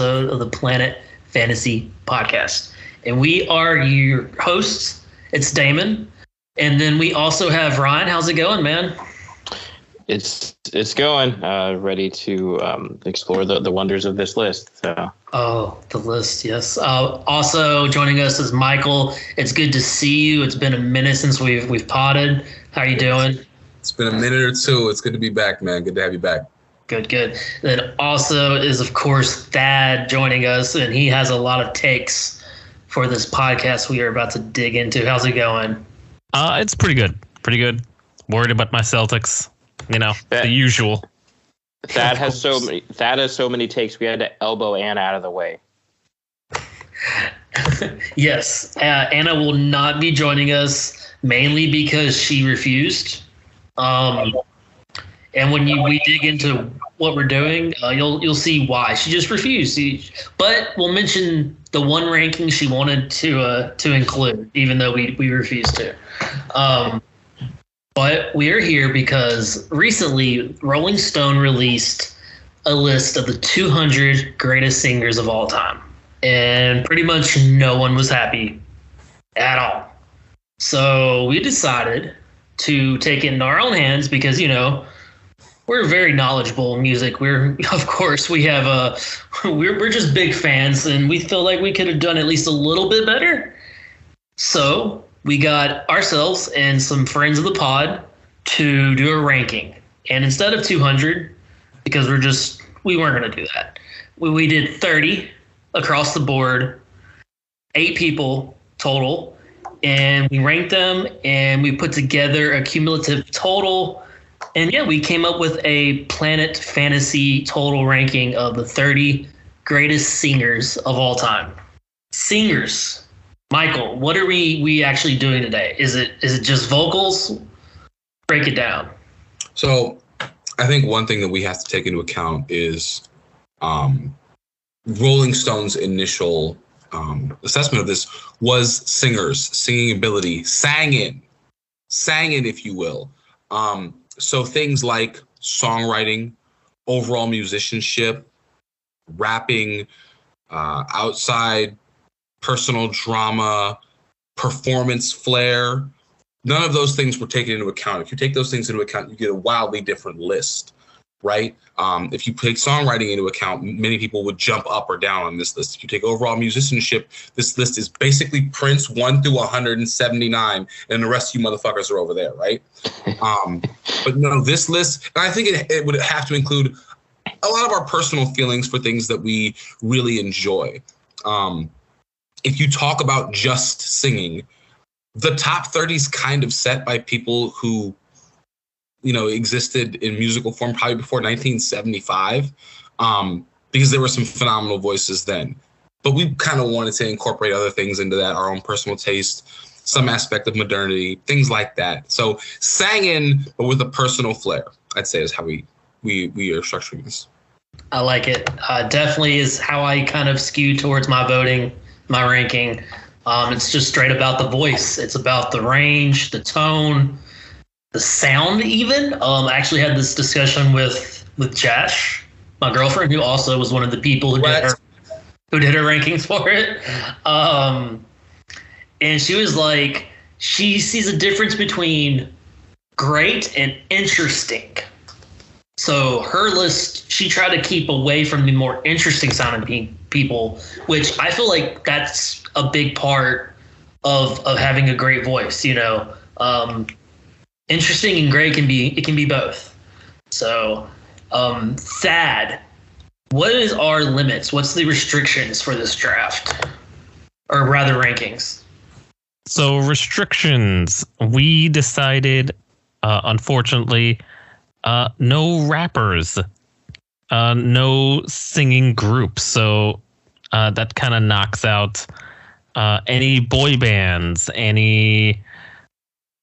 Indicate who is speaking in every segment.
Speaker 1: another episode of the Planet Fantasy Podcast. And we are your hosts. It's Damon. And then we also have Ryan. How's it going, man?
Speaker 2: It's it's going. Uh, ready to um, explore the, the wonders of this list. So.
Speaker 1: Oh, the list, yes. Uh, also joining us is Michael. It's good to see you. It's been a minute since we've we've potted. How are you doing?
Speaker 3: It's been a minute or two. It's good to be back, man. Good to have you back.
Speaker 1: Good, good. Then also is of course Thad joining us, and he has a lot of takes for this podcast we are about to dig into. How's it going?
Speaker 4: Uh, it's pretty good. Pretty good. Worried about my Celtics. You know, that, the usual.
Speaker 2: Thad has so many. Thad has so many takes. We had to elbow Anna out of the way.
Speaker 1: yes, uh, Anna will not be joining us mainly because she refused. Um, and when you we dig into what we're doing, uh, you'll you'll see why she just refused. She, but we'll mention the one ranking she wanted to uh, to include, even though we we refused to. Um, but we are here because recently Rolling Stone released a list of the 200 greatest singers of all time, and pretty much no one was happy at all. So we decided to take it in our own hands because you know we're very knowledgeable in music. We're of course we have uh, a we're we're just big fans and we feel like we could have done at least a little bit better. So we got ourselves and some friends of the pod to do a ranking. And instead of 200, because we're just we weren't going to do that. We we did 30 across the board, eight people total, and we ranked them and we put together a cumulative total and yeah, we came up with a Planet Fantasy total ranking of the 30 greatest singers of all time. Singers. Michael, what are we we actually doing today? Is it is it just vocals? Break it down.
Speaker 3: So, I think one thing that we have to take into account is um, Rolling Stone's initial um, assessment of this was singers, singing ability, sang in, sang in, if you will. Um, so things like songwriting, overall musicianship, rapping, uh, outside personal drama, performance flair, none of those things were taken into account. If you take those things into account, you get a wildly different list right? Um, if you take songwriting into account, many people would jump up or down on this list. If you take overall musicianship, this list is basically Prince 1 through 179, and the rest of you motherfuckers are over there, right? Um, but no, this list, and I think it, it would have to include a lot of our personal feelings for things that we really enjoy. Um, if you talk about just singing, the top 30 is kind of set by people who you know existed in musical form probably before 1975 um, because there were some phenomenal voices then. But we kind of wanted to incorporate other things into that our own personal taste some aspect of modernity things like that. So sang in but with a personal flair i'd say is how we we we are structuring this.
Speaker 1: I like it. Uh, definitely is how i kind of skew towards my voting my ranking. Um, it's just straight about the voice. It's about the range the tone the sound even. Um, I actually had this discussion with with Jash, my girlfriend, who also was one of the people who did her who did her rankings for it. Um, and she was like, she sees a difference between great and interesting. So her list, she tried to keep away from the more interesting sounding pe- people, which I feel like that's a big part of of having a great voice. You know, um, interesting and great can be it can be both. So, um, what is our limits? What's the restrictions for this draft, or rather rankings?
Speaker 4: So restrictions. We decided, uh, unfortunately, uh, no rappers, uh, no singing groups. So uh, that kind of knocks out uh, any boy bands, any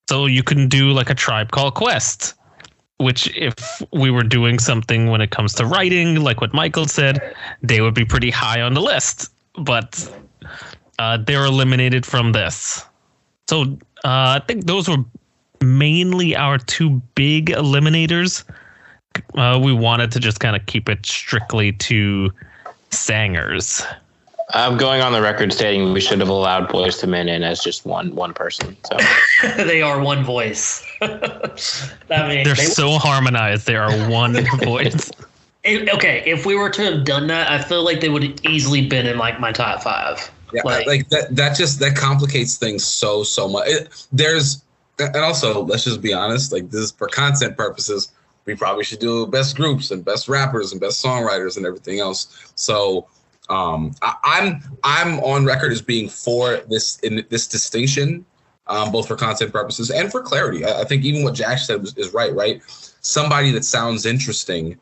Speaker 4: so you can do like a tribe call Quest, which if we were doing something when it comes to writing, like what Michael said, they would be pretty high on the list. But uh, they're eliminated from this. So uh, I think those were mainly our two big eliminators. Uh, we wanted to just kind of keep it strictly to sangers.
Speaker 2: I'm going on the record stating we should have allowed Boyz II Men in as just one one person. So
Speaker 1: they are one voice. I mean,
Speaker 4: They're
Speaker 1: they-
Speaker 4: so harmonized. They are one voice.
Speaker 1: it- okay, if we were to have done that, I feel like they would have easily been in like my top five.
Speaker 3: Yeah,
Speaker 1: Like-
Speaker 3: like, that. That just that complicates things so so much. It, there's and also let's just be honest. Like this is for content purposes. We probably should do best groups and best rappers and best songwriters and everything else. So um, I, I'm I'm on record as being for this in this distinction, um, both for content purposes and for clarity. I, I think even what Jack said was, is right. Right, somebody that sounds interesting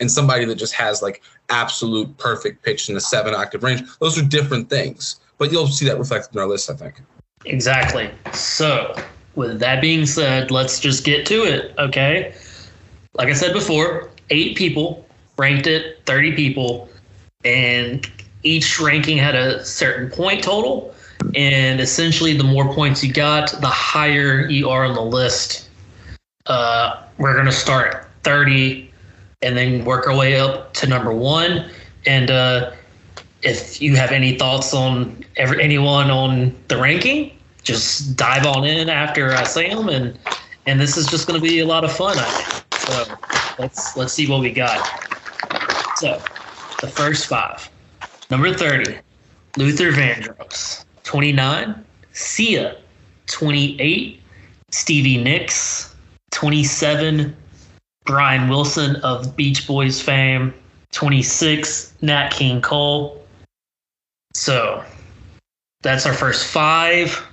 Speaker 3: and somebody that just has like absolute perfect pitch in a seven octave range. Those are different things, but you'll see that reflected in our list, I think.
Speaker 1: Exactly. So, with that being said, let's just get to it, okay? Like I said before, eight people ranked it, 30 people, and each ranking had a certain point total. And essentially, the more points you got, the higher you are on the list. Uh, we're going to start 30 and then work our way up to number one. And uh, if you have any thoughts on every, anyone on the ranking, just dive on in after I say them, and and this is just going to be a lot of fun. So let's let's see what we got. So the first five, number thirty, Luther Vandross, twenty nine, Sia, twenty eight, Stevie Nicks, twenty seven, Brian Wilson of Beach Boys fame, twenty six, Nat King Cole. So that's our first five.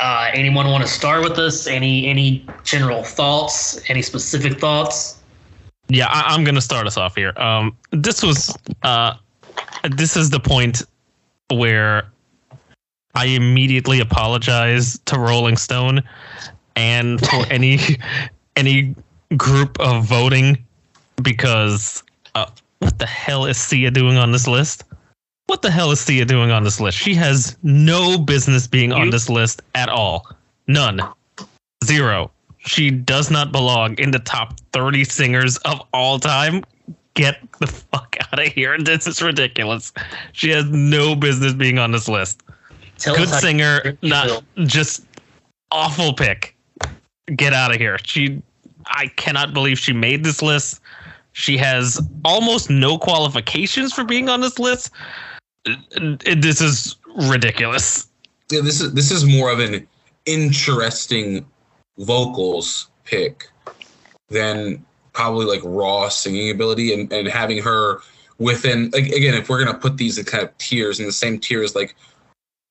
Speaker 1: Uh, anyone want to start with us? Any any general thoughts? Any specific thoughts?
Speaker 4: Yeah, I, I'm gonna start us off here. Um, this was uh, this is the point where I immediately apologize to Rolling Stone and for any any group of voting because uh, what the hell is Sia doing on this list? What the hell is Sia doing on this list? She has no business being on this list at all. None. Zero. She does not belong in the top 30 singers of all time. Get the fuck out of here. This is ridiculous. She has no business being on this list.
Speaker 1: Tell
Speaker 4: Good singer, not just awful pick. Get out of here. She I cannot believe she made this list. She has almost no qualifications for being on this list. This is ridiculous.
Speaker 3: Yeah, this is this is more of an interesting vocals pick than probably like raw singing ability and, and having her within like, again if we're gonna put these in kind of tiers in the same tier as like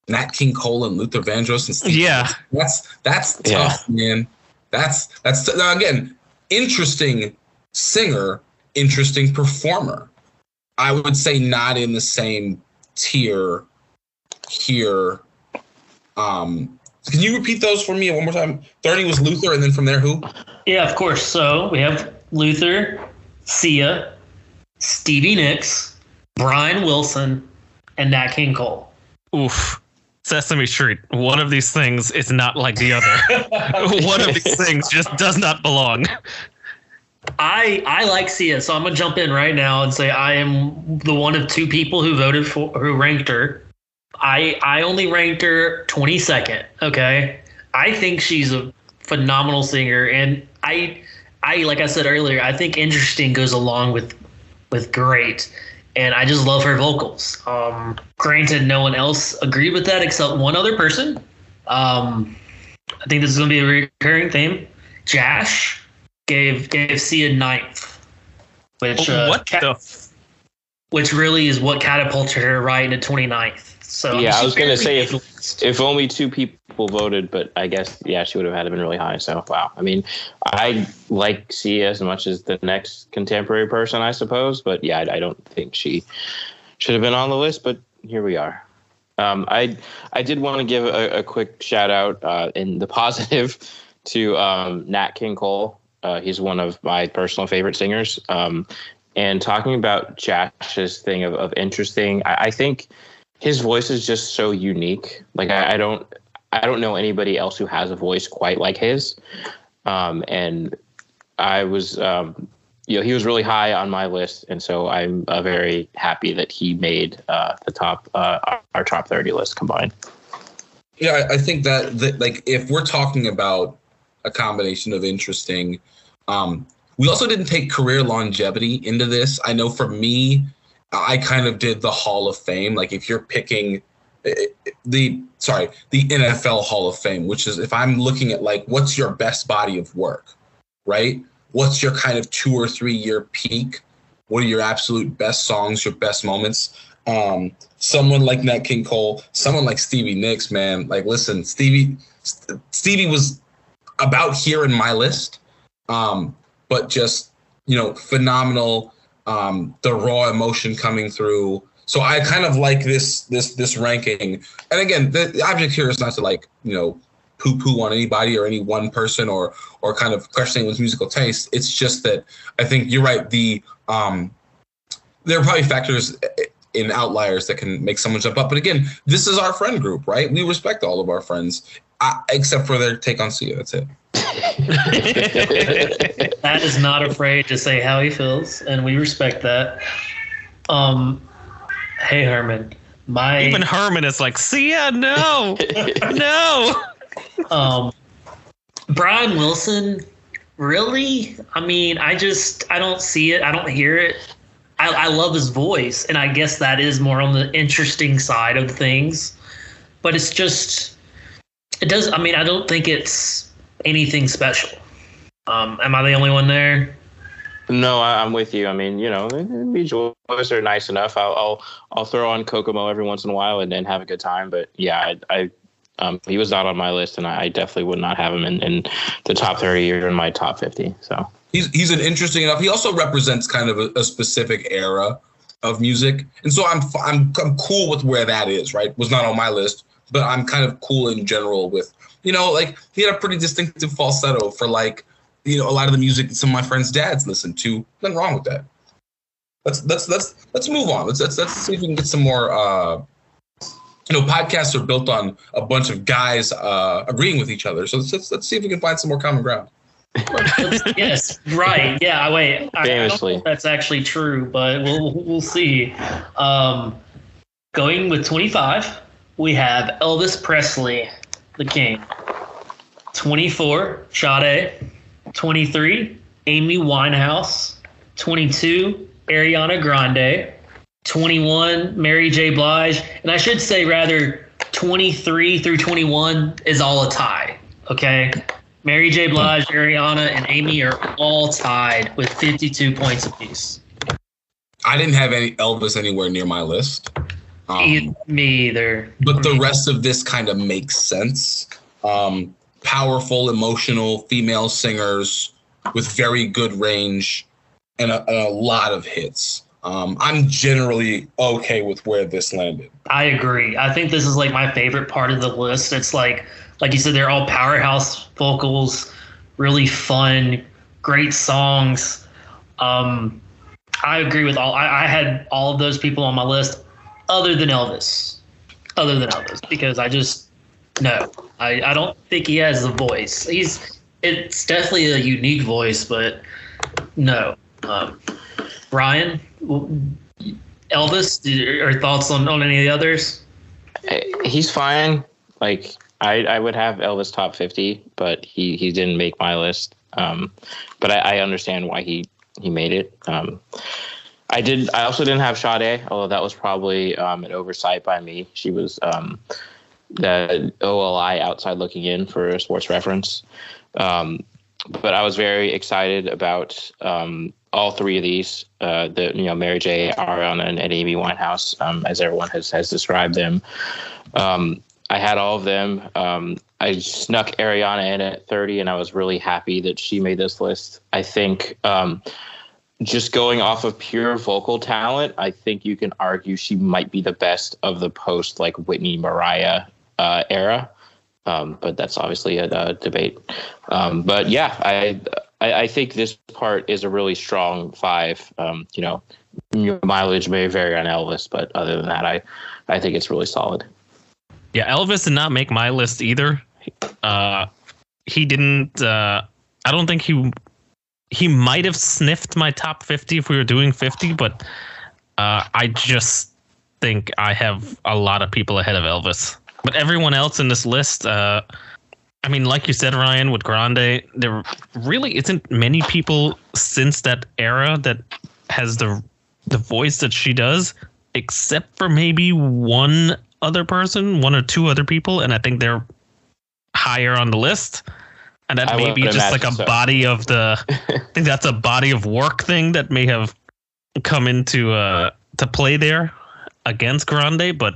Speaker 3: Nat King Cole and Luther Vandross and Steve
Speaker 4: Yeah.
Speaker 3: that's that's
Speaker 2: Yeah.
Speaker 3: tough man that's that's now again interesting singer interesting performer I would say not in the same tier here um can you repeat those for me one more time 30 was Luther and then from there who
Speaker 1: Yeah, of course. So we have Luther, Sia, Stevie Nicks, Brian Wilson, and Nat King Cole.
Speaker 4: Oof. Sesame Street. One of these things is not like the other. One of these things just does not belong.
Speaker 1: I I like Sia, so I'm gonna jump in right now and say I am the one of two people who voted for who ranked her. I I only ranked her 22nd. Okay, I think she's a phenomenal singer, and I I like I said earlier, I think interesting goes along with with great, and I just love her vocals. Um, granted, no one else agreed with that except one other person. Um, I think this is gonna be a recurring theme. Jash gave gave Sia ninth, which uh,
Speaker 4: what the? F-
Speaker 1: which really is what catapulted her right into 29th. So
Speaker 2: Yeah, I was gonna say if- if only two people voted, but I guess yeah, she would have had to been really high. So wow. I mean, I like Sia as much as the next contemporary person, I suppose. But yeah, I, I don't think she should have been on the list. But here we are. Um, I I did want to give a, a quick shout out uh, in the positive to um, Nat King Cole. Uh, he's one of my personal favorite singers. Um, and talking about Jash's thing of, of interesting, I, I think his voice is just so unique. Like I, I don't I don't know anybody else who has a voice quite like his. Um, and I was um, you know, he was really high on my list, and so I'm uh, very happy that he made uh, the top uh, our top 30 list combined.
Speaker 3: Yeah, I, I think that, that like if we're talking about a combination of interesting, um, we also didn't take career longevity into this. I know for me, I kind of did the Hall of Fame. Like if you're picking eh, eh, the sorry the NFL Hall of Fame, which is if I'm looking at like what's your best body of work, right? What's your kind of two or three year peak? What are your absolute best songs, your best moments? Um, someone like Nat King Cole, someone like Stevie Nicks, man. Like, listen, Stevie, Stevie was about here in my list, um, but just you know, phenomenal. Um, the raw emotion coming through. So I kind of like this this this ranking. And again, the, the object here is not to like you know poo poo on anybody or any one person or or kind of questioning one's musical taste. It's just that I think you're right. The um, there are probably factors in outliers that can make someone jump up. But again, this is our friend group, right? We respect all of our friends, uh, except for their take on Sia. That's it.
Speaker 1: That is not afraid to say how he feels, and we respect that. Um, hey Herman, my
Speaker 4: even Herman is like, Sia, no, no.
Speaker 1: Um, Brian Wilson, really? I mean, I just I don't see it. I don't hear it. I, I love his voice, and I guess that is more on the interesting side of things. But it's just, it does. I mean, I don't think it's anything special. Um, am I the only one there?
Speaker 2: No, I, am with you. I mean, you know, Beach Boys are nice enough. I'll, I'll, I'll throw on Kokomo every once in a while and then have a good time. But yeah, I, I um, he was not on my list, and I, I definitely would not have him in, in the top 30 or in my top 50. So
Speaker 3: he's he's an interesting enough. He also represents kind of a, a, specific era of music, and so I'm I'm I'm cool with where that is. Right, was not on my list, but I'm kind of cool in general with you know like he had a pretty distinctive falsetto for like you know a lot of the music that some of my friends' dads listened to. Nothing wrong with that. Let's let's let's let's move on. Let's let's let's see if we can get some more. Uh, you know, podcasts are built on a bunch of guys uh, agreeing with each other. So let's, let's, let's see if we can find some more common ground
Speaker 1: yes, right. Yeah, wait.
Speaker 2: Famously.
Speaker 1: I that's actually true, but we'll we'll see. Um, going with 25, we have Elvis Presley, the king. 24, Sade. 23, Amy Winehouse. 22, Ariana Grande. 21, Mary J. Blige. And I should say, rather, 23 through 21 is all a tie. Okay. Mary J. Blige, Ariana, and Amy are all tied with 52 points apiece.
Speaker 3: I didn't have any Elvis anywhere near my list.
Speaker 1: Um, Me either.
Speaker 3: But the rest of this kind of makes sense. Um, powerful, emotional female singers with very good range and a, and a lot of hits. Um, I'm generally okay with where this landed.
Speaker 1: I agree. I think this is like my favorite part of the list. It's like like you said, they're all powerhouse vocals, really fun, great songs. Um, I agree with all. I, I had all of those people on my list, other than Elvis, other than Elvis, because I just no, I, I don't think he has the voice. He's it's definitely a unique voice, but no. Um, Brian, Elvis, your thoughts on, on any of the others?
Speaker 2: He's fine. Like I, I would have Elvis top 50, but he, he didn't make my list. Um, but I, I understand why he, he made it. Um, I did. I also didn't have Sade, although that was probably um, an oversight by me. She was um, the OLI outside looking in for sports reference. Um, but I was very excited about um, all three of these. Uh, the you know Mary J. Ariana and, and Amy Winehouse, um, as everyone has has described them. Um, I had all of them. Um, I snuck Ariana in at 30, and I was really happy that she made this list. I think um, just going off of pure vocal talent, I think you can argue she might be the best of the post like Whitney Mariah uh, era. Um, but that's obviously a, a debate. Um, but yeah, I, I, I think this part is a really strong five. Um, you know, your mileage may vary on Elvis, but other than that, I I think it's really solid.
Speaker 4: Yeah, Elvis did not make my list either. Uh, he didn't. Uh, I don't think he he might have sniffed my top 50 if we were doing 50, but uh, I just think I have a lot of people ahead of Elvis. But everyone else in this list, uh, I mean, like you said, Ryan, with Grande, there really isn't many people since that era that has the the voice that she does, except for maybe one other person, one or two other people, and I think they're higher on the list. And that
Speaker 2: I
Speaker 4: may be just like a
Speaker 2: so.
Speaker 4: body of the. I think that's a body of work thing that may have come into uh to play there against Grande, but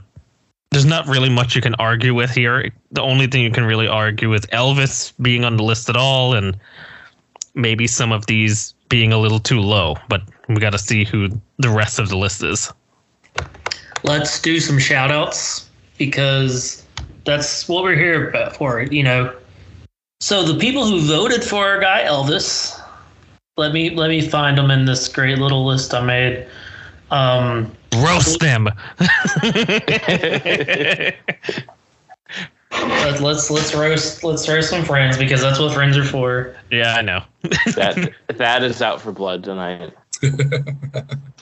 Speaker 4: there's not really much you can argue with here. The only thing you can really argue is Elvis being on the list at all, and maybe some of these being a little too low. But we got to see who the rest of the list is.
Speaker 1: Let's do some shout outs because that's what we're here for, you know. So the people who voted for our guy Elvis, let me let me find them in this great little list I made. Um,
Speaker 4: Roast them.
Speaker 1: let, let's let's roast let's roast some friends because that's what friends are for.
Speaker 4: yeah, I know.
Speaker 2: that that is out for blood tonight.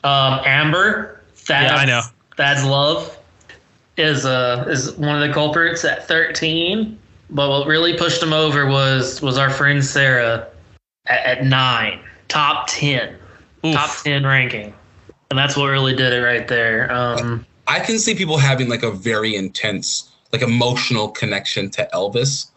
Speaker 1: Um, Amber, Thad's,
Speaker 4: Yeah, I know.
Speaker 1: Thad's love is uh is one of the culprits at 13. But what really pushed him over was was our friend Sarah at, at nine, top 10,
Speaker 4: Oof.
Speaker 1: top 10 ranking, and that's what really did it right there. Um,
Speaker 3: I can see people having like a very intense, like emotional connection to Elvis.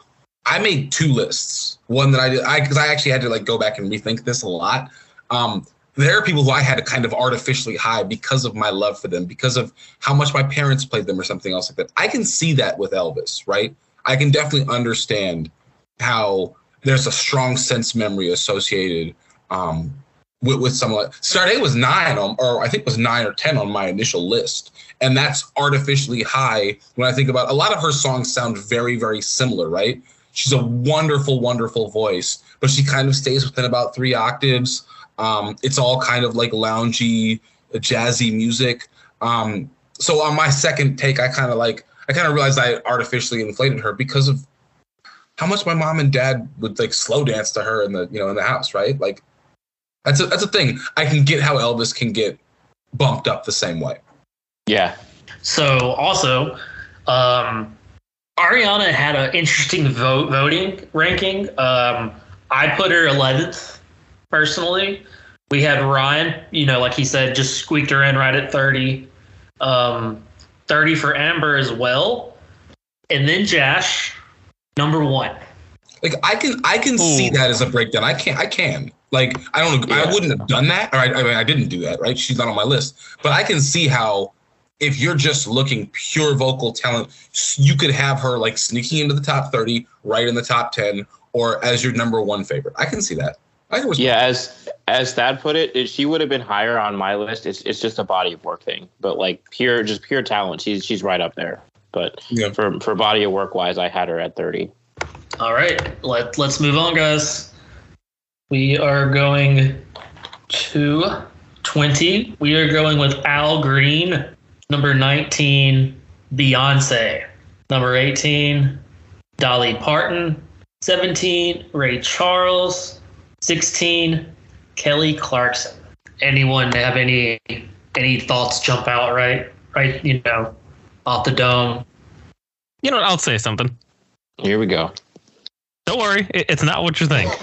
Speaker 3: I made two lists. One that I did, I because I actually had to like go back and rethink this a lot. Um, there are people who I had to kind of artificially high because of my love for them, because of how much my parents played them or something else like that. I can see that with Elvis, right? I can definitely understand how there's a strong sense memory associated um, with, with someone Sade was nine on, or I think was nine or ten on my initial list, and that's artificially high when I think about a lot of her songs sound very very similar, right? She's a wonderful, wonderful voice, but she kind of stays within about three octaves. Um, it's all kind of like loungy, jazzy music. Um, so on my second take, I kind of like I kind of realized I artificially inflated her because of how much my mom and dad would like slow dance to her in the you know in the house, right? Like that's a that's a thing. I can get how Elvis can get bumped up the same way.
Speaker 2: Yeah,
Speaker 1: so also, um, Ariana had an interesting vote voting ranking. Um, I put her 11th personally. We had Ryan, you know, like he said, just squeaked her in right at 30. Um, 30 for Amber as well. And then Jash, number one.
Speaker 3: Like I can I can see that as a breakdown. I can't I can like I don't I wouldn't have done that. Or I, I mean I didn't do that. Right? She's not on my list. But I can see how if you're just looking pure vocal talent, you could have her like sneaking into the top thirty, right in the top ten, or as your number one favorite. I can see that. I can respect
Speaker 2: yeah. As as Thad put it, it, she would have been higher on my list. It's it's just a body of work thing, but like pure just pure talent, she's she's right up there. But
Speaker 3: Yeah.
Speaker 2: for for body of work wise, I had her at thirty.
Speaker 1: All right, let, let's move on, guys. We are going to 20. We are going with Al Green. Number 19, Beyonce. Number 18, Dolly Parton. 17, Ray Charles. 16, Kelly Clarkson. Anyone have any any thoughts jump out right right you know off the dome
Speaker 4: You know, what, I'll say something.
Speaker 2: Here we go.
Speaker 4: Don't worry, it's not what you think.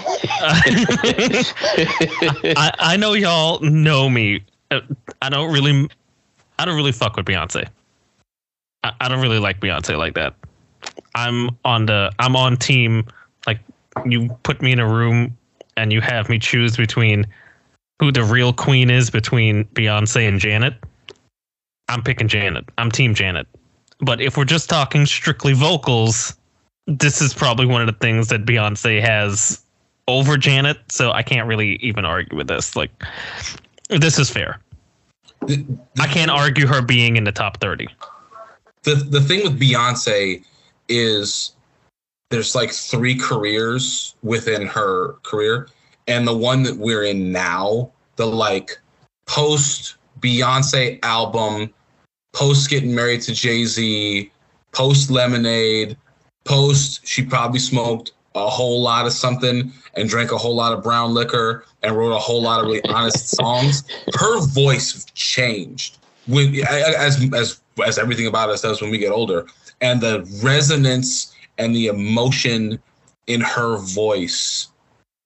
Speaker 4: I, I know y'all know me. Uh, I don't really, I don't really fuck with Beyonce. I, I don't really like Beyonce like that. I'm on the, I'm on team. Like you put me in a room and you have me choose between who the real queen is between Beyonce and Janet. I'm picking Janet. I'm team Janet. But if we're just talking strictly vocals, this is probably one of the things that Beyonce has over Janet, so I can't really even argue with this. Like, this is fair.
Speaker 3: The,
Speaker 4: I can't argue her being in the top 30.
Speaker 3: the the thing with Beyonce is there's like three careers within her career, and the one that we're in now, the like post Beyonce album, post getting married to Jay Z, post Lemonade, post she probably smoked a whole lot of something and drank a whole lot of brown liquor and wrote a whole lot of really honest songs, her voice changed when as as as everything about us does when we get older, and the resonance and the emotion in her voice.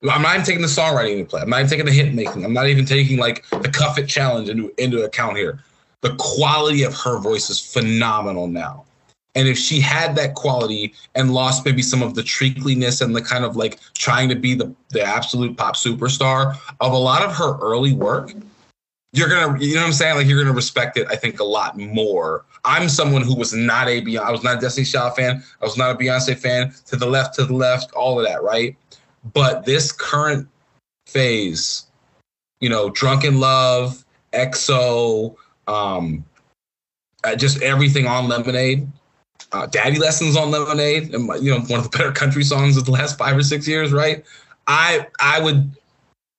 Speaker 3: I'm not even taking the songwriting into play. I'm not even taking the hit making. I'm not even taking like the cuff it challenge into into account here. The quality of her voice is phenomenal now. And if she had that quality and lost maybe some of the treacliness and the kind of like trying to be the, the absolute pop superstar of a lot of her early work, you're gonna you know what I'm saying? Like you're gonna respect it, I think, a lot more. I'm someone who was not a Beyonce, I was not a Destiny Child fan, I was not a Beyonce fan, to the left, to the left, all of that, right? But this current phase, you know, Drunk in Love, XO, um, uh, just everything on Lemonade, uh, Daddy Lessons on Lemonade, and you know, one of the better country songs of the last five or six years, right? I I would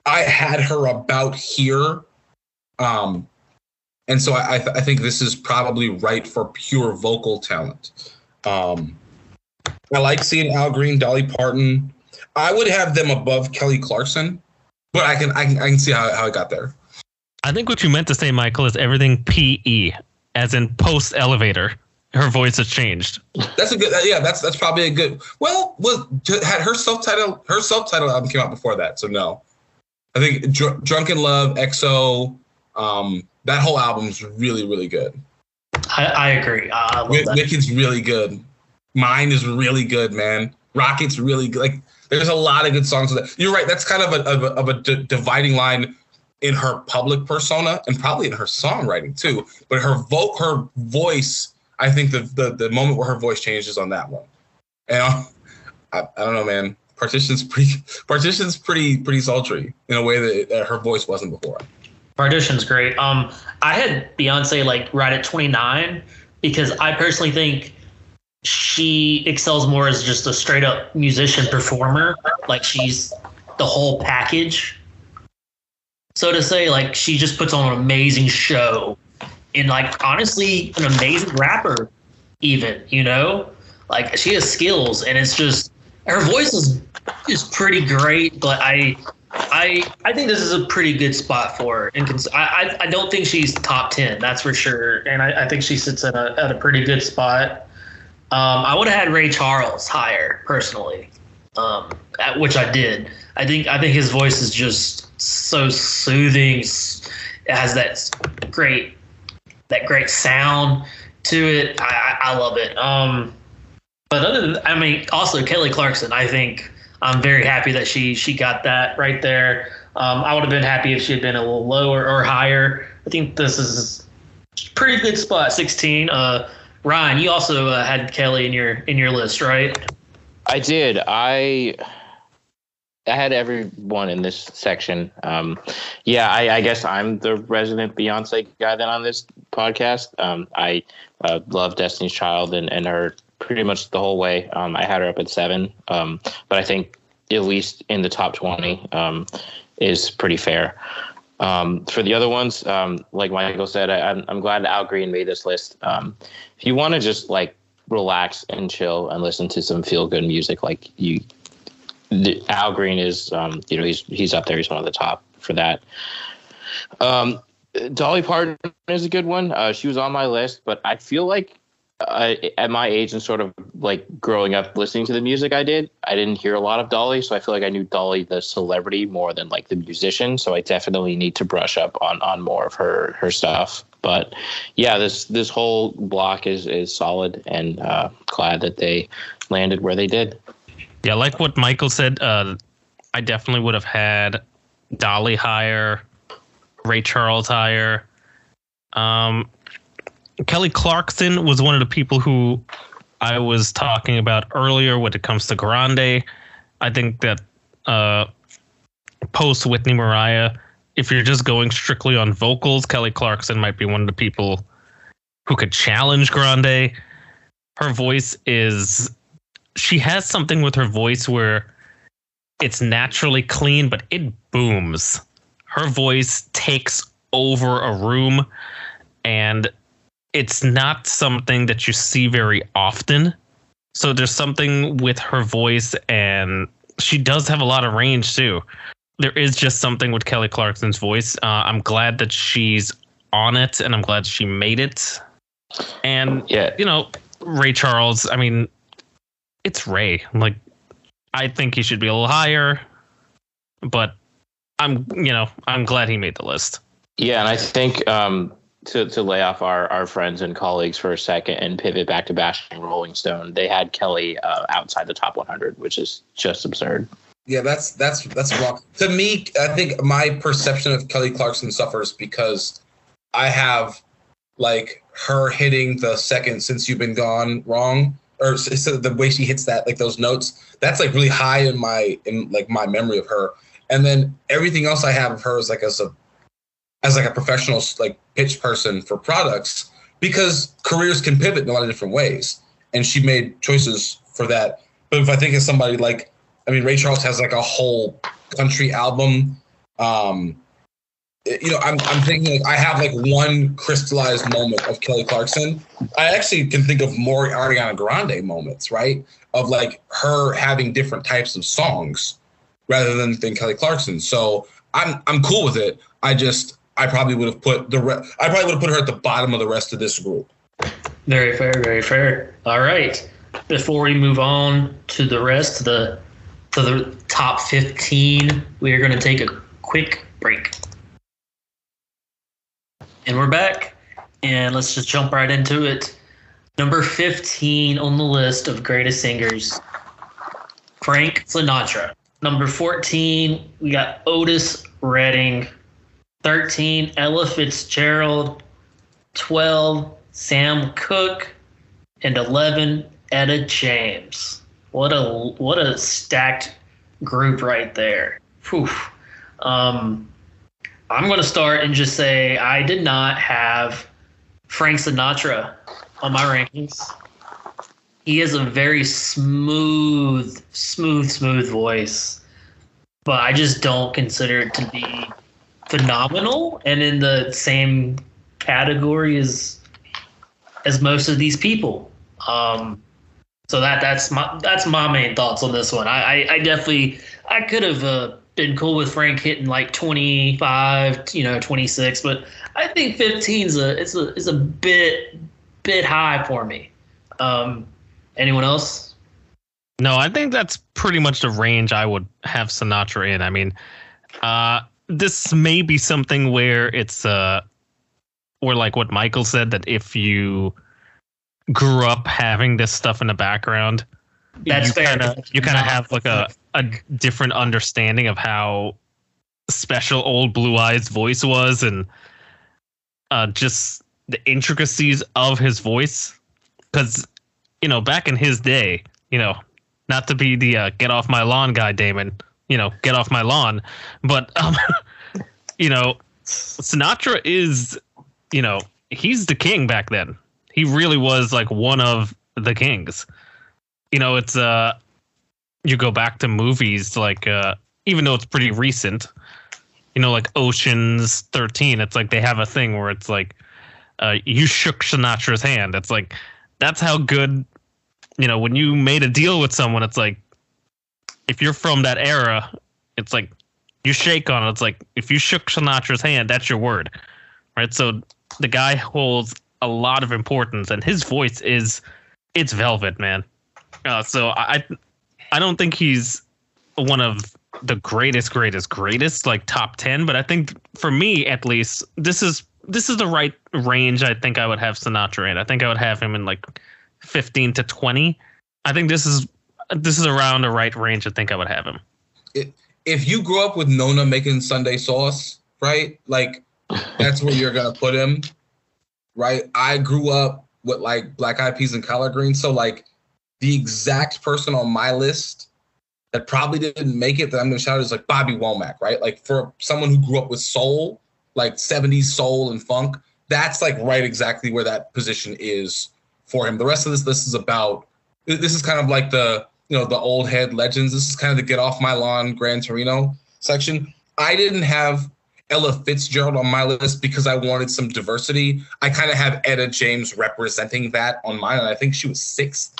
Speaker 3: I had her about here um, and so I, I, think this is probably right for pure vocal talent. Um, I like seeing Al Green, Dolly Parton. I would have them above Kelly Clarkson, but I can I can, I can see how, how I got there.
Speaker 4: I think what you meant to say, Michael, is everything PE, as in post elevator. Her voice has changed.
Speaker 3: That's a good. Yeah, that's that's probably a good. Well, was had her subtitle her subtitle album came out before that, so no. I think Dr- Drunk in Love, XO, um, that whole album's really, really good.
Speaker 1: I, I agree. I love
Speaker 3: Wicked's really good. Mine is really good, man. Rocket's really good. Like, there's a lot of good songs. That. You're right. That's kind of a, of a, of a d- dividing line in her public persona and probably in her songwriting too. But her vote, her voice, I think the, the the moment where her voice changes on that one. And I, I don't know, man. Partition's pretty. Partition's pretty pretty sultry in a way that, that her voice wasn't before.
Speaker 1: Partition's great. Um, I had Beyonce like right at 29 because I personally think she excels more as just a straight up musician performer. Like she's the whole package, so to say. Like she just puts on an amazing show, and like honestly, an amazing rapper. Even you know, like she has skills, and it's just her voice is is pretty great. But I I I think this is a pretty good spot for. And I, I don't think she's top ten, that's for sure. And I, I think she sits at a at a pretty good spot. Um, I would have had Ray Charles higher personally, um, at, which I did. I think I think his voice is just so soothing. It has that great that great sound to it. I, I love it. Um, but other than I mean, also Kelly Clarkson, I think I'm very happy that she she got that right there. Um, I would have been happy if she had been a little lower or higher. I think this is pretty good spot, 16. Uh, Ryan, you also uh, had Kelly in your in your list, right?
Speaker 2: I did. I I had everyone in this section. Um, yeah, I, I, guess I'm the resident Beyonce guy then on this podcast. Um, I uh, love Destiny's Child and, and her pretty much the whole way. Um, I had her up at seven, um, but I think at least in the top 20 um, is pretty fair. Um, for the other ones, um, like Michael said, I, am I'm, I'm glad Al Green made this list. Um, if you want to just like relax and chill and listen to some feel good music, like you, the, Al Green is, you know, he's he's up there. He's one of the top for that. Dolly Parton is a good one. Uh, she was on my list, but I feel like uh, at my age and sort of like growing up listening to the music I did, I didn't hear a lot of Dolly, so I feel like I knew Dolly the celebrity more than like the musician. So I definitely need to brush up on on more of her her stuff. But yeah, this this whole block is is solid, and uh, glad that they landed where they did.
Speaker 4: Yeah, like what Michael said, uh, I definitely would have had Dolly higher, Ray Charles higher. Um, Kelly Clarkson was one of the people who I was talking about earlier when it comes to Grande. I think that uh, post Whitney Mariah, if you're just going strictly on vocals, Kelly Clarkson might be one of the people who could challenge Grande. Her voice is, she has something with her voice where it's naturally clean, but it booms. Her voice takes over a room and it's not something that you see very often So there's something with her voice, and she does have a lot of range too. There is just something with Kelly Clarkson's voice. Uh, I'm glad that she's on it, and I'm glad she made it. And
Speaker 2: Yeah.
Speaker 4: you know, Ray Charles. I mean, it's Ray. Like, I think he should be a little higher, but I'm, you know, I'm glad he made the list.
Speaker 2: Yeah, and I think um, to to lay off our our friends and colleagues for a second and pivot back to bashing Rolling Stone, they had Kelly uh, outside the top 100, which is just absurd.
Speaker 3: Yeah, that's that's that's wrong. To me, I think my perception of Kelly Clarkson suffers because I have like her hitting the second since you've been gone wrong, or so the way she hits that like those notes. That's like really high in my in like my memory of her, and then everything else I have of her is like as a as like a professional like pitch person for products because careers can pivot in a lot of different ways, and she made choices for that. But if I think of somebody like I mean, Ray Charles has like a whole country album. Um, you know, I'm, I'm thinking like I have like one crystallized moment of Kelly Clarkson. I actually can think of more Ariana Grande moments, right? Of like her having different types of songs rather than, than Kelly Clarkson. So I'm I'm cool with it. I just I probably would have put the re- I probably would have put her at the bottom of the rest of this group.
Speaker 1: Very fair, very fair. All right. Before we move on to the rest, to the to the top fifteen, we are going to take a quick break. And we're back, and let's just jump right into it. Number fifteen on the list of greatest singers, Frank Sinatra. Number fourteen, we got Otis Redding. Thirteen, Ella Fitzgerald. 12 Sam Cooke and 11 Etta James. What a what a stacked group right there. Um, I'm going to start and just say I did not have Frank Sinatra on my rankings. He has a very smooth, smooth, smooth voice, but I just don't consider it to be phenomenal and in the same category as as most of these people. Um, so that that's my that's my main thoughts on this one. I I, I definitely I could have uh, been cool with Frank hitting like twenty five, you know, twenty six, but I think 15 is a it's a it's a bit bit high for me. Um, anyone else?
Speaker 4: No, I think that's pretty much the range I would have Sinatra in. I mean, uh, this may be something where it's uh, or like what Michael said that if you grew up having this stuff in the background,
Speaker 1: That's
Speaker 4: you
Speaker 1: fair.
Speaker 4: Kinda, you kind of have like a a different understanding of how special old Blue Eyes voice was, and uh, just the intricacies of his voice. Because you know, back in his day, you know, not to be the uh, get off my lawn guy, Damon. You know, get off my lawn, but um, you know, Sinatra is, you know, he's the king back then. He really was like one of the kings. You know, it's uh, you go back to movies like uh, even though it's pretty recent, you know, like Ocean's Thirteen. It's like they have a thing where it's like, uh, you shook Sinatra's hand. It's like that's how good you know when you made a deal with someone it's like if you're from that era it's like you shake on it. It's like if you shook sinatra's hand that's your word right? So the guy holds a lot of importance and his voice is it's velvet man. Uh, so i i don't think he's one of the greatest greatest greatest like top 10 but i think for me at least this is this is the right range i think i would have sinatra in. I think i would have him in like 15 to 20 i think this is this is around the right range i think i would have him
Speaker 3: If you grew up with Nona making Sunday sauce, right? Like that's where you're gonna put him, right? I grew up with like black eyed peas and collard greens, so like the exact person on my list that probably didn't make it that I'm gonna shout out is like Bobby Womack, right? Like for someone who grew up with soul, like 70s soul and funk, that's like right exactly where that position is for him. The rest of this list is about this is kind of like the you know the old head legends. This is kind of the get off my lawn Gran Torino section. I didn't have Ella Fitzgerald on my list because I wanted some diversity. I kind of have Etta James representing that on mine, I think she was sixth.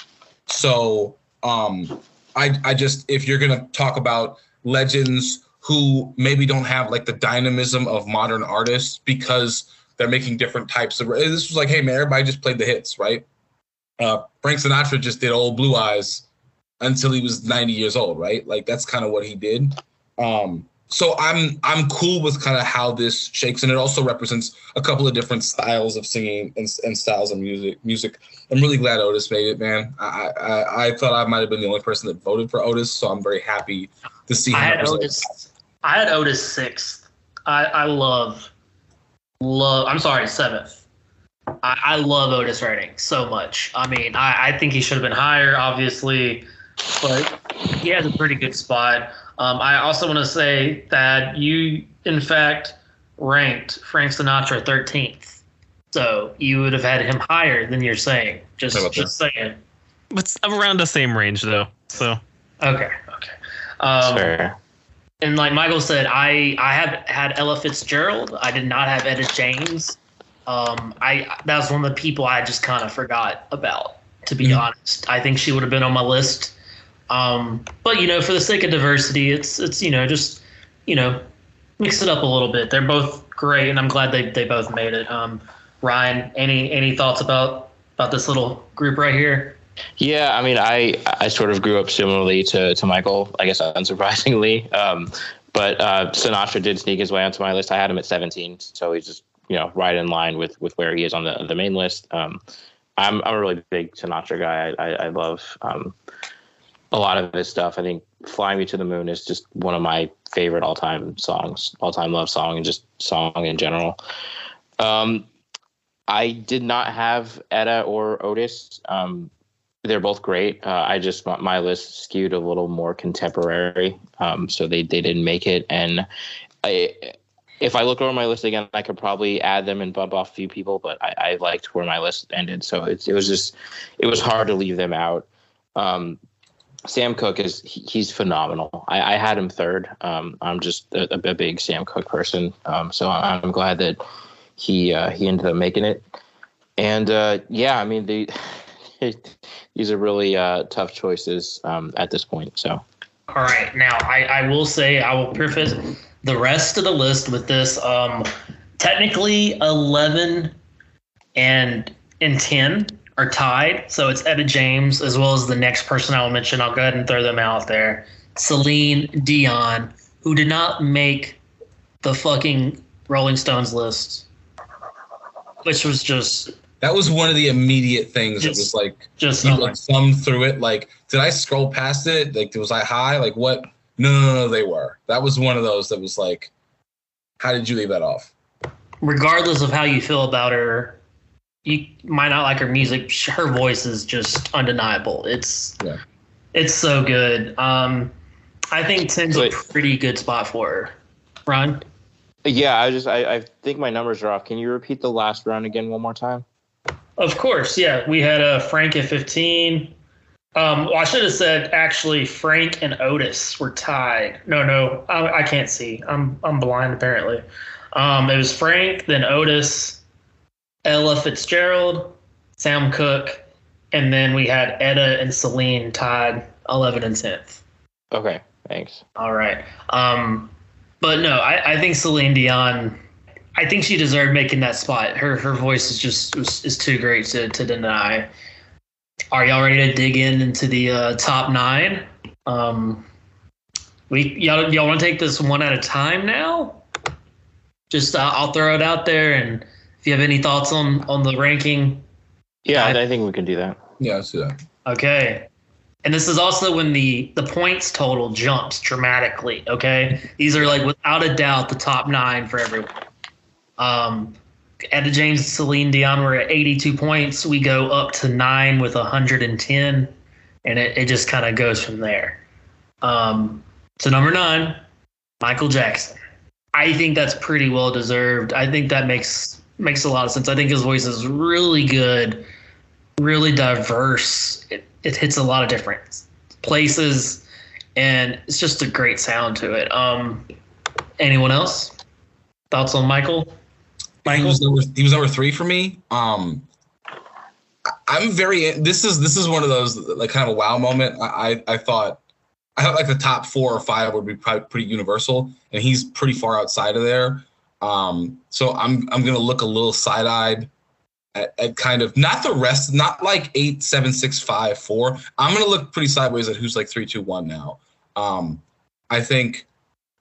Speaker 3: So um, I I just if you're gonna talk about legends who maybe don't have like the dynamism of modern artists because they're making different types of. This was like, hey man, everybody just played the hits, right? Uh, Frank Sinatra just did Old Blue Eyes until he was 90 years old, right? Like that's kind of what he did. Um, so I'm I'm cool with kind of how this shakes, and it also represents a couple of different styles of singing and, and styles of music. Music. I'm really glad Otis made it, man. I, I I thought I might have been the only person that voted for Otis, so I'm very happy to see.
Speaker 1: I had. Otis. I had Otis sixth. I, I love, love. I'm sorry, seventh. I, I love Otis Redding so much. I mean, I, I think he should have been higher, obviously, but he has a pretty good spot. Um, I also want to say that you, in fact, ranked Frank Sinatra 13th. So you would have had him higher than you're saying. Just,
Speaker 3: How about
Speaker 1: just saying.
Speaker 4: It's around the same range though. So
Speaker 1: Okay, okay. Um,
Speaker 2: Sure.
Speaker 1: and like Michael said, I I have had Ella Fitzgerald. I did not have Etta James. Um, I that was one of the people I just kind of forgot about. To be
Speaker 3: Mhm.
Speaker 1: honest, I think she would have been on my list. Um, but you know, for the sake of diversity, it's it's you know just you know mix it up a little bit. They're both great, and I'm glad they they both made it. Um, Ryan, any any thoughts about about this little group right here?
Speaker 2: Yeah, I mean, I I sort of grew up similarly to to Michael, I guess unsurprisingly. Um, but uh, Sinatra did sneak his way onto my list. I had him at 17, so he's just you know right in line with with where he is on the the main list. Um, I'm I'm a really big Sinatra guy. I I, I love um, a lot of his stuff. I think "Fly Me to the Moon" is just one of my favorite all time songs, all time love song, and just song in general. Um, I did not have Etta or Otis. Um, they're both great. Uh, I just my list skewed a little more contemporary, um, so they they didn't make it. And I, if I look over my list again, I could probably add them and bump off a few people, but I, I liked where my list ended, so it's it was just it was hard to leave them out. Um, Sam Cooke is he, he's phenomenal. I, I had him third. Um, I'm just a, a big Sam Cooke person, um, so I'm glad that he uh, he ended up making it. And uh, yeah, I mean the these are really uh, tough choices um, at this point. So
Speaker 1: All right. Now, I, I will say, I will preface the rest of the list with this. Um, technically, 11 and, and 10 are tied. So it's Etta James, as well as the next person I will mention. I'll go ahead and throw them out there Celine Dion, who did not make the fucking Rolling Stones list, which was just,
Speaker 3: That was one of the immediate things that
Speaker 1: Just-
Speaker 3: was like
Speaker 1: just
Speaker 3: you
Speaker 1: oh
Speaker 3: like thumbed through it. Like, did I scroll past it? Like, was I high? Like, what? No, no, no, no, they were. That was one of those that was like, how did you leave that off?
Speaker 1: regardless of how you feel about her, you might not like her music. Her voice is just undeniable. It's
Speaker 3: Yeah.
Speaker 1: it's so good. Um, I think 10's a pretty good spot for her. Ron,
Speaker 2: yeah, I just I, I think my numbers are off. Can you repeat the last round again one more time?
Speaker 1: of course, yeah. We had uh, Frank at 15. Um, well, I should have said actually Frank and Otis were tied. No, no, I, I can't see. I'm I'm blind apparently. Um, it was Frank, then Otis, Ella Fitzgerald, Sam Cooke, and then we had Etta and Celine tied 11 and 10th.
Speaker 2: Okay, thanks.
Speaker 1: All right. Um, but no, I, I think Celine Dion. I think she deserved making that spot. Her her voice is just is, is too great to, to deny. Are y'all ready to dig in into the uh, top nine? Um, we y'all y'all want to take this one at a time now? Just uh, I'll throw it out there, and if you have any thoughts on on the ranking,
Speaker 2: Yeah,
Speaker 1: I-
Speaker 2: I, I think we can do that.
Speaker 3: Yeah, let's do that.
Speaker 1: Okay. And this is also when the the points total jumps dramatically. Okay, these are like without a doubt the top nine for everyone. Um, Etta James and Celine Dion were at 82 points. We go up to nine with 110, and it, it just kind of goes from there. Um, so number nine, Michael Jackson. I think that's pretty well deserved. I think that makes makes a lot of sense. I think his voice is really good really diverse. It, it hits a lot of different places, and it's just a great sound to it. Um, anyone else? Thoughts on Michael?
Speaker 3: He
Speaker 1: Michael?
Speaker 3: was number he was number three for me. Um, I- I'm very. This is this is one of those like kind of a wow moment. I I, I thought I thought like the top four or five would be probably pretty universal, and he's pretty far outside of there. Um, so I'm I'm gonna look a little side eyed at, at kind of not the rest, not like eight, seven, six, five, four. I'm gonna look pretty sideways at who's like three, two, one now. Um, I think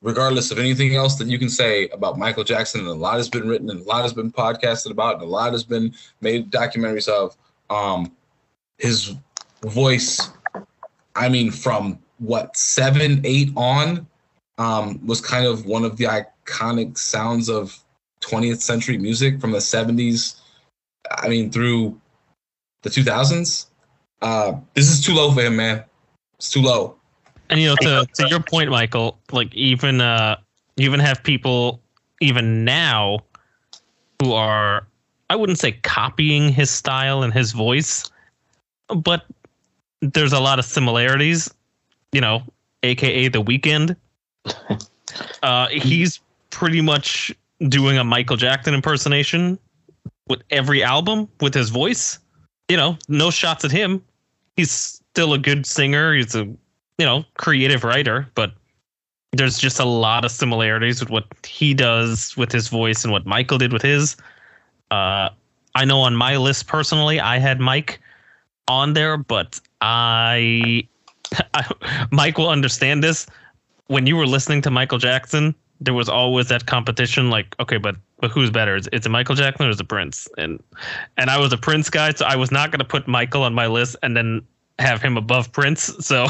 Speaker 3: regardless of anything else that you can say about Michael Jackson, and a lot has been written and a lot has been podcasted about, and a lot has been made documentaries of. Um, his voice, I mean, from what seven, eight on, um, was kind of one of the iconic sounds of 20th century music from the 70s. I mean, through the 2000s. Uh, this is too low for him, man. It's too low.
Speaker 4: And you know, to to your point, Michael, like even uh, you even have people even now who are I wouldn't say copying his style and his voice, but there's a lot of similarities. You know, aka the Weeknd. Uh, he's pretty much doing a Michael Jackson impersonation with every album with his voice. You know, no shots at him. He's still a good singer. He's a you know creative writer, but there's just a lot of similarities with what he does with his voice and what Michael did with his. Uh, I know on my list personally, I had Mike on there, but I, I Mike will understand this. When you were listening to Michael Jackson, there was always that competition. Like, okay, but but who's better? Is, is it Michael Jackson or is it Prince? And and I was a Prince guy, so I was not going to put Michael on my list and then have him above Prince. So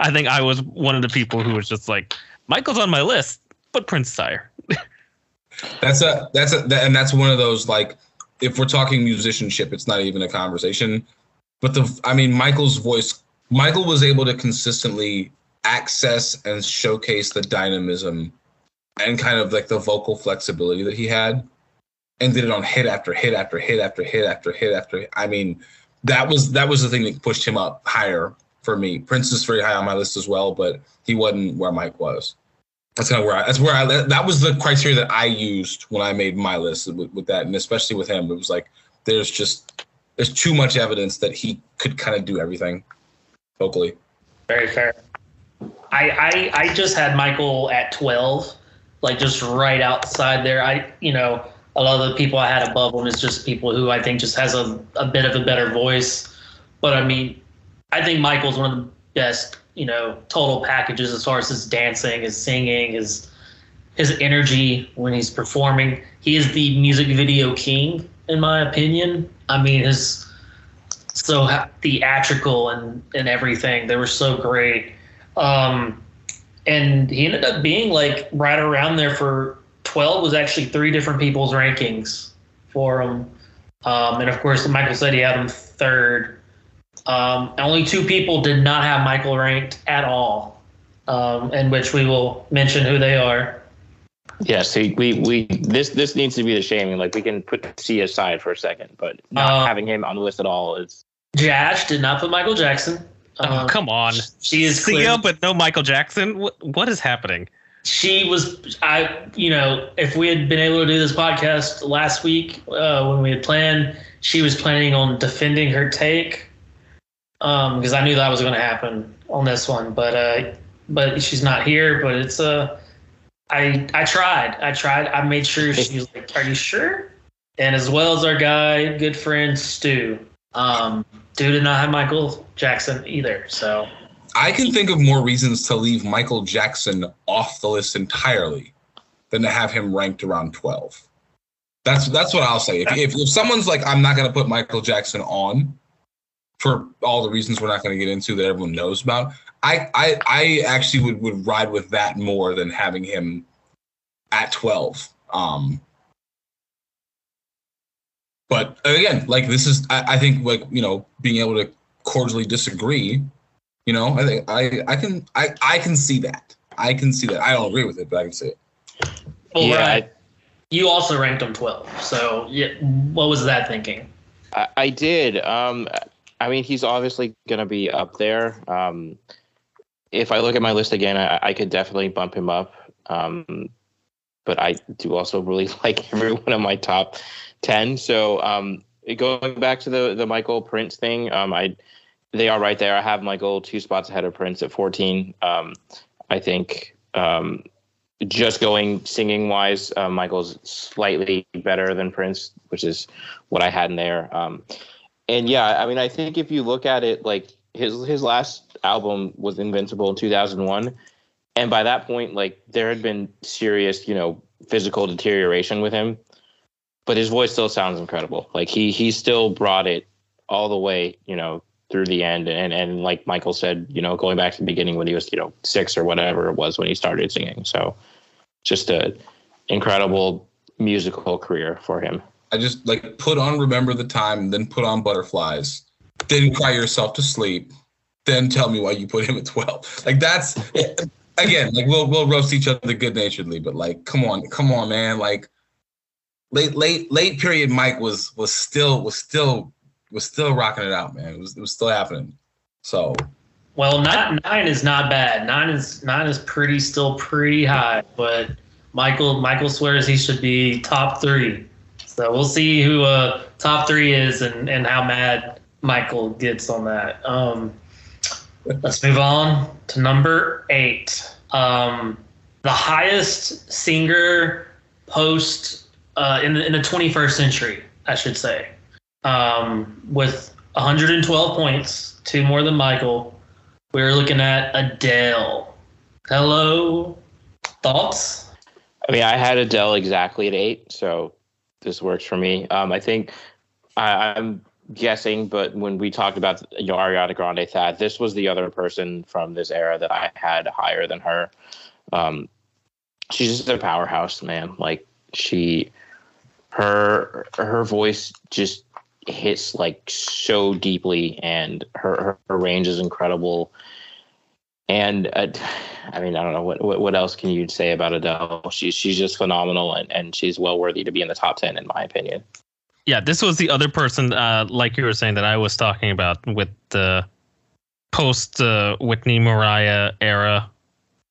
Speaker 4: I think I was one of the people who was just like, Michael's on my list, but Prince higher.
Speaker 3: That's a that's a and that's one of those like if we're talking musicianship, it's not even a conversation. But the I mean, Michael's voice, Michael was able to consistently access and showcase the dynamism and kind of like the vocal flexibility that he had, and did it on hit after hit after hit after hit after hit after. I mean, that was that was the thing that pushed him up higher for me. Prince is very high on my list as well, but he wasn't where Mike was. That's kind of where I, that's where I that was the criteria that I used when I made my list with, with that, and especially with him, it was like there's just there's too much evidence that he could kind of do everything vocally.
Speaker 1: Very fair. I, I I just had Michael at twelve, like just right outside there. I you know a lot of the people I had above him is just people who I think just has a, a bit of a better voice. But I mean, I think Michael's one of the best you know total packages as far as his dancing, his singing, his his energy when he's performing. He is the music video king, in my opinion. I mean, his so theatrical and and everything. They were so great. Um, and he ended up being like right around there for 12 was actually three different people's rankings for him. Um, and of course, Michael said he had him third. Um, only two people did not have Michael ranked at all, um, in which we will mention who they are.
Speaker 2: Yeah, see, we we this this needs to be the shaming. Like we can put C aside for a second, but not
Speaker 1: Uh,
Speaker 2: having him on the list at all is
Speaker 1: Jash did not put Michael Jackson.
Speaker 4: Oh,
Speaker 1: Um,
Speaker 4: come on.
Speaker 1: She is clear.
Speaker 4: but no Michael Jackson. What what is happening?
Speaker 1: She was, I, you know, if we had been able to do this podcast last week uh, when we had planned, she was planning on defending her take because I knew that was going to happen on this one. But uh, but she's not here. But it's uh, I I tried. I tried. I made sure she was like, "Are you sure?" And as well as our guy, good friend Stu. Um, Stu did not have Michael Jackson either. So
Speaker 3: I can think of more reasons to leave Michael Jackson off the list entirely than to have him ranked around 12. That's that's what I'll say. If, if, if someone's like, I'm not going to put Michael Jackson on for all the reasons we're not going to get into that everyone knows about, I, I I actually would, would ride with that more than having him at 12. Um, but again, like this is, I, I think like, you know, being able to cordially disagree you know, I think I I can I I can see that. I can see that. I don't agree with it, but I can see it.
Speaker 1: well,
Speaker 2: yeah.
Speaker 1: Ryan, you also ranked him 12. So yeah, what was that thinking?
Speaker 2: I, I did. Um, I mean, he's obviously going to be up there. Um, if I look at my list again, I, I could definitely bump him up. Um, but I do also really like every one of my top ten. So um, going back to the the Michael Prince thing, um, I they are right there. I have Michael two spots ahead of Prince at 14. Um, I think um, just going singing wise, uh, Michael's slightly better than Prince, which is what I had in there. Um, and yeah, I mean, I think if you look at it, like his his last album was Invincible in 2001, and by that point, like there had been serious, you know, physical deterioration with him, but his voice still sounds incredible. Like he he still brought it all the way, you know, through the end. And and like Michael said, you know, going back to the beginning when he was, you know, six or whatever it was when he started singing. So just a incredible musical career for him.
Speaker 3: I just like put on Remember the Time, then put on Butterflies, then cry yourself to sleep, then tell me why you put him at 12. Like that's again, like we'll we'll roast each other good naturedly, but like come on, come on, man. Like late late late period Mike was was still was still was still rocking it out, man. It was it was still happening. So
Speaker 1: well, nine nine is not bad. Nine is nine is pretty still pretty high, but Michael Michael swears he should be top three. So we'll see who uh, top three is and, and how mad Michael gets on that. Um, let's move on to number eight. Um, the highest singer post uh, in the in the 21st century, I should say, um, with 112 points, two more than Michael. We're looking at Adele. Hello, thoughts?
Speaker 2: I mean, I had Adele exactly at eight, so this works for me. Um, I think I, am guessing, but when we talked about you know, Ariana Grande, Thad, this was the other person from this era that I had higher than her. Um, she's just a powerhouse, man. Like she, her, her voice just hits like so deeply, and her her, range is incredible. And uh, I mean, I don't know what, what, what else can you say about Adele? She's she's just phenomenal, and, and she's well worthy to be in the top ten, in my opinion.
Speaker 4: Yeah, this was the other person, uh, like you were saying, that I was talking about with the post uh, Whitney Mariah era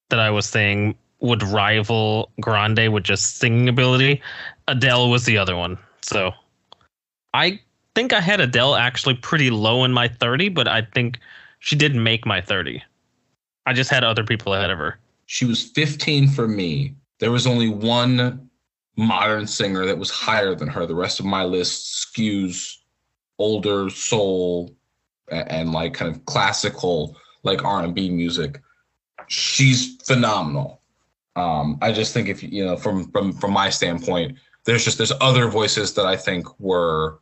Speaker 4: that I was saying would rival Grande with just singing ability. Adele was the other one. So I think I had Adele actually pretty low in my 30, but I think she did make my 30. I just had other people ahead of her.
Speaker 3: She was 15 for me. There was only one modern singer that was higher than her. The rest of my list skews older soul and, and like kind of classical like R&B music. She's phenomenal. Um, I just think if you know from from from my standpoint, there's just there's other voices that I think were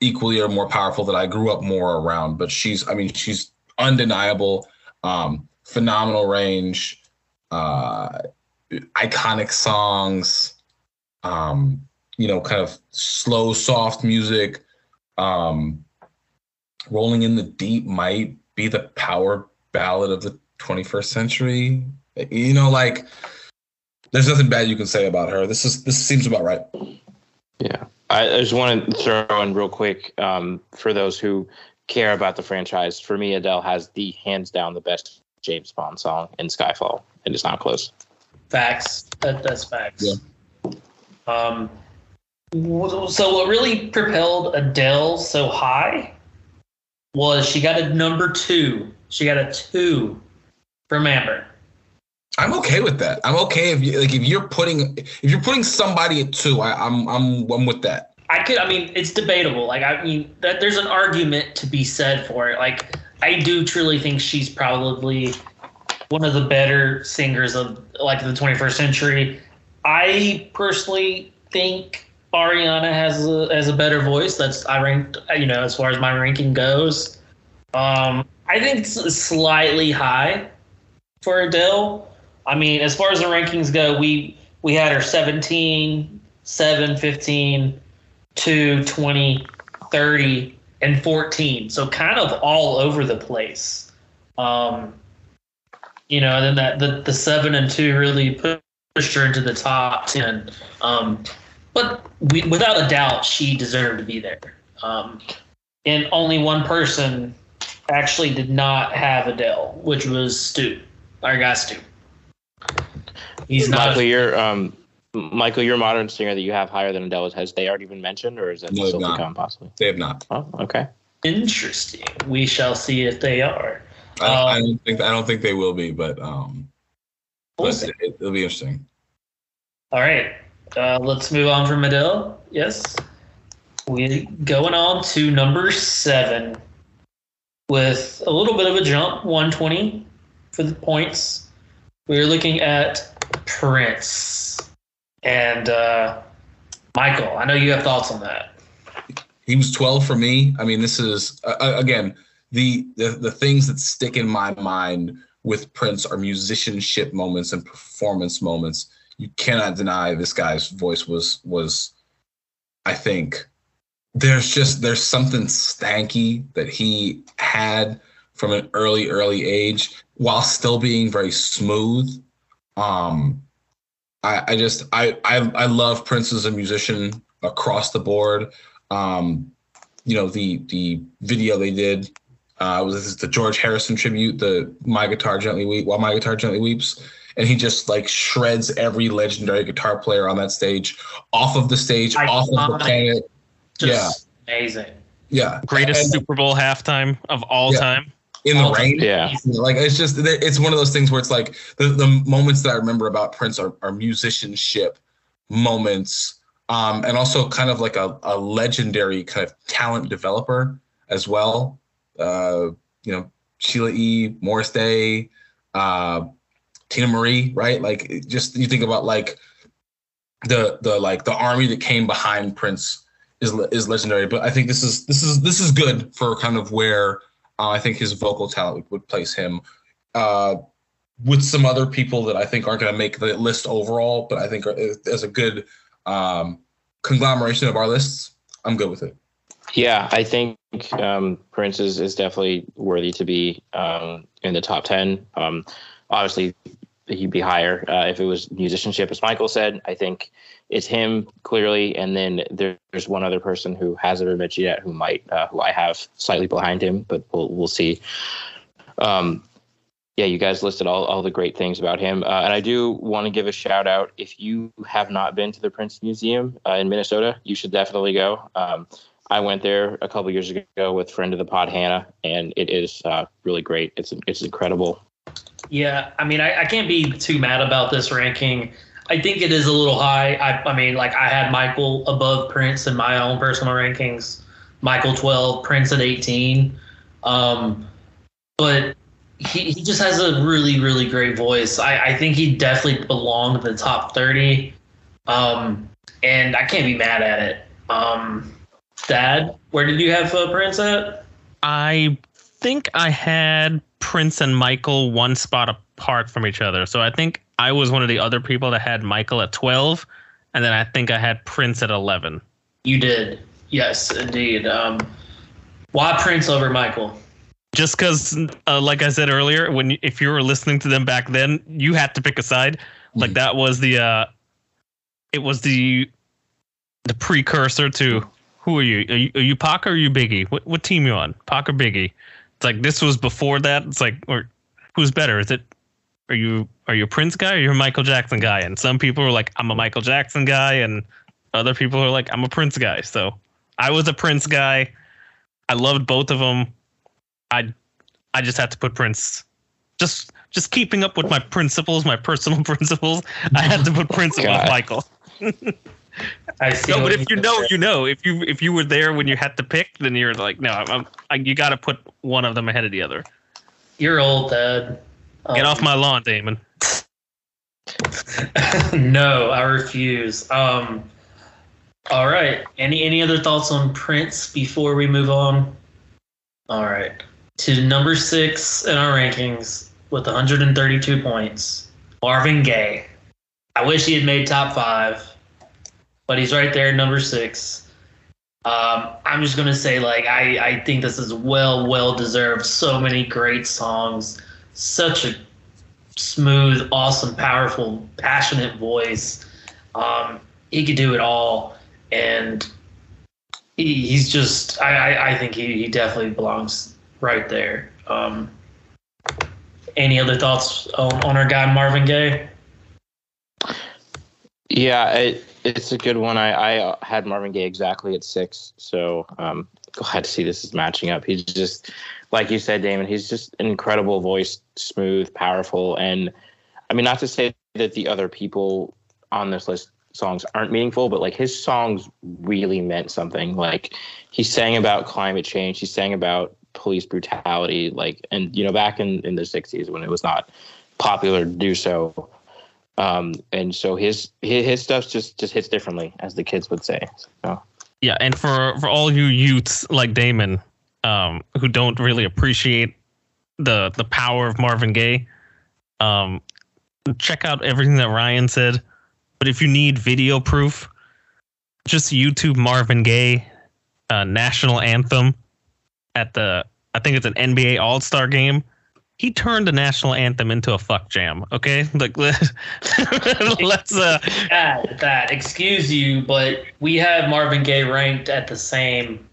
Speaker 3: equally or more powerful that I grew up more around. But she's, I mean, she's undeniable, um, phenomenal range, uh, iconic songs, um, you know, kind of slow, soft music. Um, Rolling in the Deep might be the power ballad of the 21st century. You know, like there's nothing bad you can say about her. This is this seems about right.
Speaker 2: Yeah. I just want to throw in real quick um, for those who care about the franchise. For me, Adele has the hands down the best James Bond song in Skyfall, and it's not close.
Speaker 1: Facts. That, that's facts. Yeah. Um, so what really propelled Adele so high was she got a number two. She got a two from Amber.
Speaker 3: I'm okay with that. I'm okay if you like if you're putting if you're putting somebody at two. I, I'm I'm I'm with that.
Speaker 1: I could. I mean, it's debatable. Like I mean, that there's an argument to be said for it. Like I do truly think she's probably one of the better singers of like the 21st century. I personally think Ariana has a has a better voice. That's I ranked. You know, as far as my ranking goes, um, I think it's slightly high for Adele. I mean, as far as the rankings go, we we had her 17, 7, 15, 2, 20, 30, and 14. So kind of all over the place. Um, you know, and then that the, the 7 and 2 really pushed her into the top 10. Um, but we, without a doubt, she deserved to be there. Um, and only one person actually did not have Adele, which was Stu, our guy Stu.
Speaker 2: He's not. Michael, you're um, Michael, your modern singer that you have higher than Adele has they already been mentioned, or is that
Speaker 3: No,
Speaker 2: still to come possibly?
Speaker 3: They have not.
Speaker 2: Oh, okay.
Speaker 1: Interesting. We shall see if they are.
Speaker 3: I, I
Speaker 1: Um,
Speaker 3: don't think I don't think they will be, but um,
Speaker 1: We'll
Speaker 3: but it, it'll be interesting.
Speaker 1: All right. Uh, let's move on from Adele. Yes. We going on to number seven with a little bit of a jump, 120 for the points. We're looking at Prince. And uh, Michael, I know you have thoughts on that.
Speaker 3: He was 12 for me. I mean, this is uh, uh, again the, the the things that stick in my mind with Prince are musicianship moments and performance moments. You cannot deny this guy's voice was was I think there's just there's something stanky that he had from an early early age while still being very smooth. Um I, I just I, I I love Prince as a musician across the board. Um, you know the the video they did uh, was this the George Harrison tribute, the My Guitar Gently Weep, while My Guitar Gently Weeps, and he just like shreds every legendary guitar player on that stage off of the stage, off of the planet.
Speaker 1: Just amazing.
Speaker 3: Yeah,
Speaker 4: Greatest
Speaker 3: And
Speaker 4: Super Bowl halftime of all
Speaker 3: Yeah.
Speaker 4: time.
Speaker 3: In the rain.
Speaker 2: Yeah.
Speaker 3: like it's just it's one of those things where it's like the, the moments that i remember about prince are, are musicianship moments um, and also kind of like a, a legendary kind of talent developer as well uh, you know sheila e morris day uh, Teena Marie right like just you think about like the the like the army that came behind prince is is legendary but i think this is this is this is good for kind of where uh, I think his vocal talent would, place him uh, with some other people that I think aren't going to make the list overall, but I think are, as a good um, conglomeration of our lists, I'm good with it.
Speaker 2: Yeah, I think um, Prince is, is definitely worthy to be um, in the top 10. Um, obviously, he'd be higher uh, if it was musicianship, as Michael said. I think it's him clearly, and then there, there's one other person who hasn't been mentioned yet, who might, uh, who I have slightly behind him, but we'll we'll see. Um, yeah, you guys listed all, all the great things about him, uh, and I do want to give a shout out. If you have not been to the Prince Museum uh, in Minnesota, you should definitely go. Um, I went there a couple years ago with friend of the pod Hannah, and it is uh, really great. It's it's incredible.
Speaker 1: Yeah, I mean, I, I can't be too mad about this ranking. I think it is a little high. I, I mean, like I had Michael above Prince in my own personal rankings. Michael 12, Prince at 18. Um, but he, he just has a really, really great voice. I, I think he definitely belonged in the top 30. Um, and I can't be mad at it. Um, Dad, where did you have uh, Prince at?
Speaker 4: I think I had Prince and Michael one spot apart from each other. So I think I was one of the other people that had Michael at 12. And then I think I had Prince at 11.
Speaker 1: You did. Yes, indeed. Um, why Prince over Michael?
Speaker 4: Just because, uh, like I said earlier, when if you were listening to them back then, you had to pick a side. Like that was the, uh, it was the, the precursor to who are you? Are you, are you Pac or are you Biggie? What what team you on? Pac or Biggie? It's like this was before that. It's like, or who's better? Is it? Are you are you a Prince guy or you're a Michael Jackson guy? And some people are like, I'm a Michael Jackson guy, and other people are like, I'm a Prince guy. So I was a Prince guy. I loved both of them. I I just had to put Prince. Just just keeping up with my principles, my personal principles. I had to put Prince oh
Speaker 2: above
Speaker 4: Michael.
Speaker 1: I see.
Speaker 4: No, but if you know,
Speaker 1: there.
Speaker 4: you know. If you if you were there when you had to pick, then you're like, no, I'm, I, you got to put one of them ahead of the other.
Speaker 1: you're old, Dad.
Speaker 4: Get
Speaker 1: Um,
Speaker 4: off my lawn, Damon.
Speaker 1: no, I refuse. Um, all right. Any any other thoughts on Prince before we move on? All right. To number six in our rankings with 132 points, Marvin Gaye. I wish he had made top five, but he's right there, number six. Um, I'm just gonna say, like, I, I think this is well, well deserved. So many great songs, such a smooth, awesome, powerful, passionate voice. Um, he could do it all, and he, he's just. I, I, I think he, he definitely belongs right there. Um, any other thoughts on, on our guy Marvin Gaye?
Speaker 2: Yeah, it, it's a good one. I, I uh, had Marvin Gaye exactly at six, so um, glad to see this is matching up. He's just, like you said, Damon. He's just an incredible voice, smooth, powerful, and I mean, not to say that the other people on this list songs aren't meaningful, but like his songs really meant something. Like he sang about climate change, he sang about police brutality, like and you know back in in the '60s when it was not popular to do so. Um, and so his, his his stuff just just hits differently, as the kids would say. So.
Speaker 4: Yeah, and for for all you youths like Damon, um, who don't really appreciate the the power of Marvin Gaye, um, check out everything that Ryan said. But if you need video proof, just YouTube Marvin Gaye uh, national anthem at the I think it's an NBA All Star game. He turned the national anthem into a fuck jam. Okay, like let's uh.
Speaker 1: That, that excuse you, but we have Marvin Gaye ranked at the same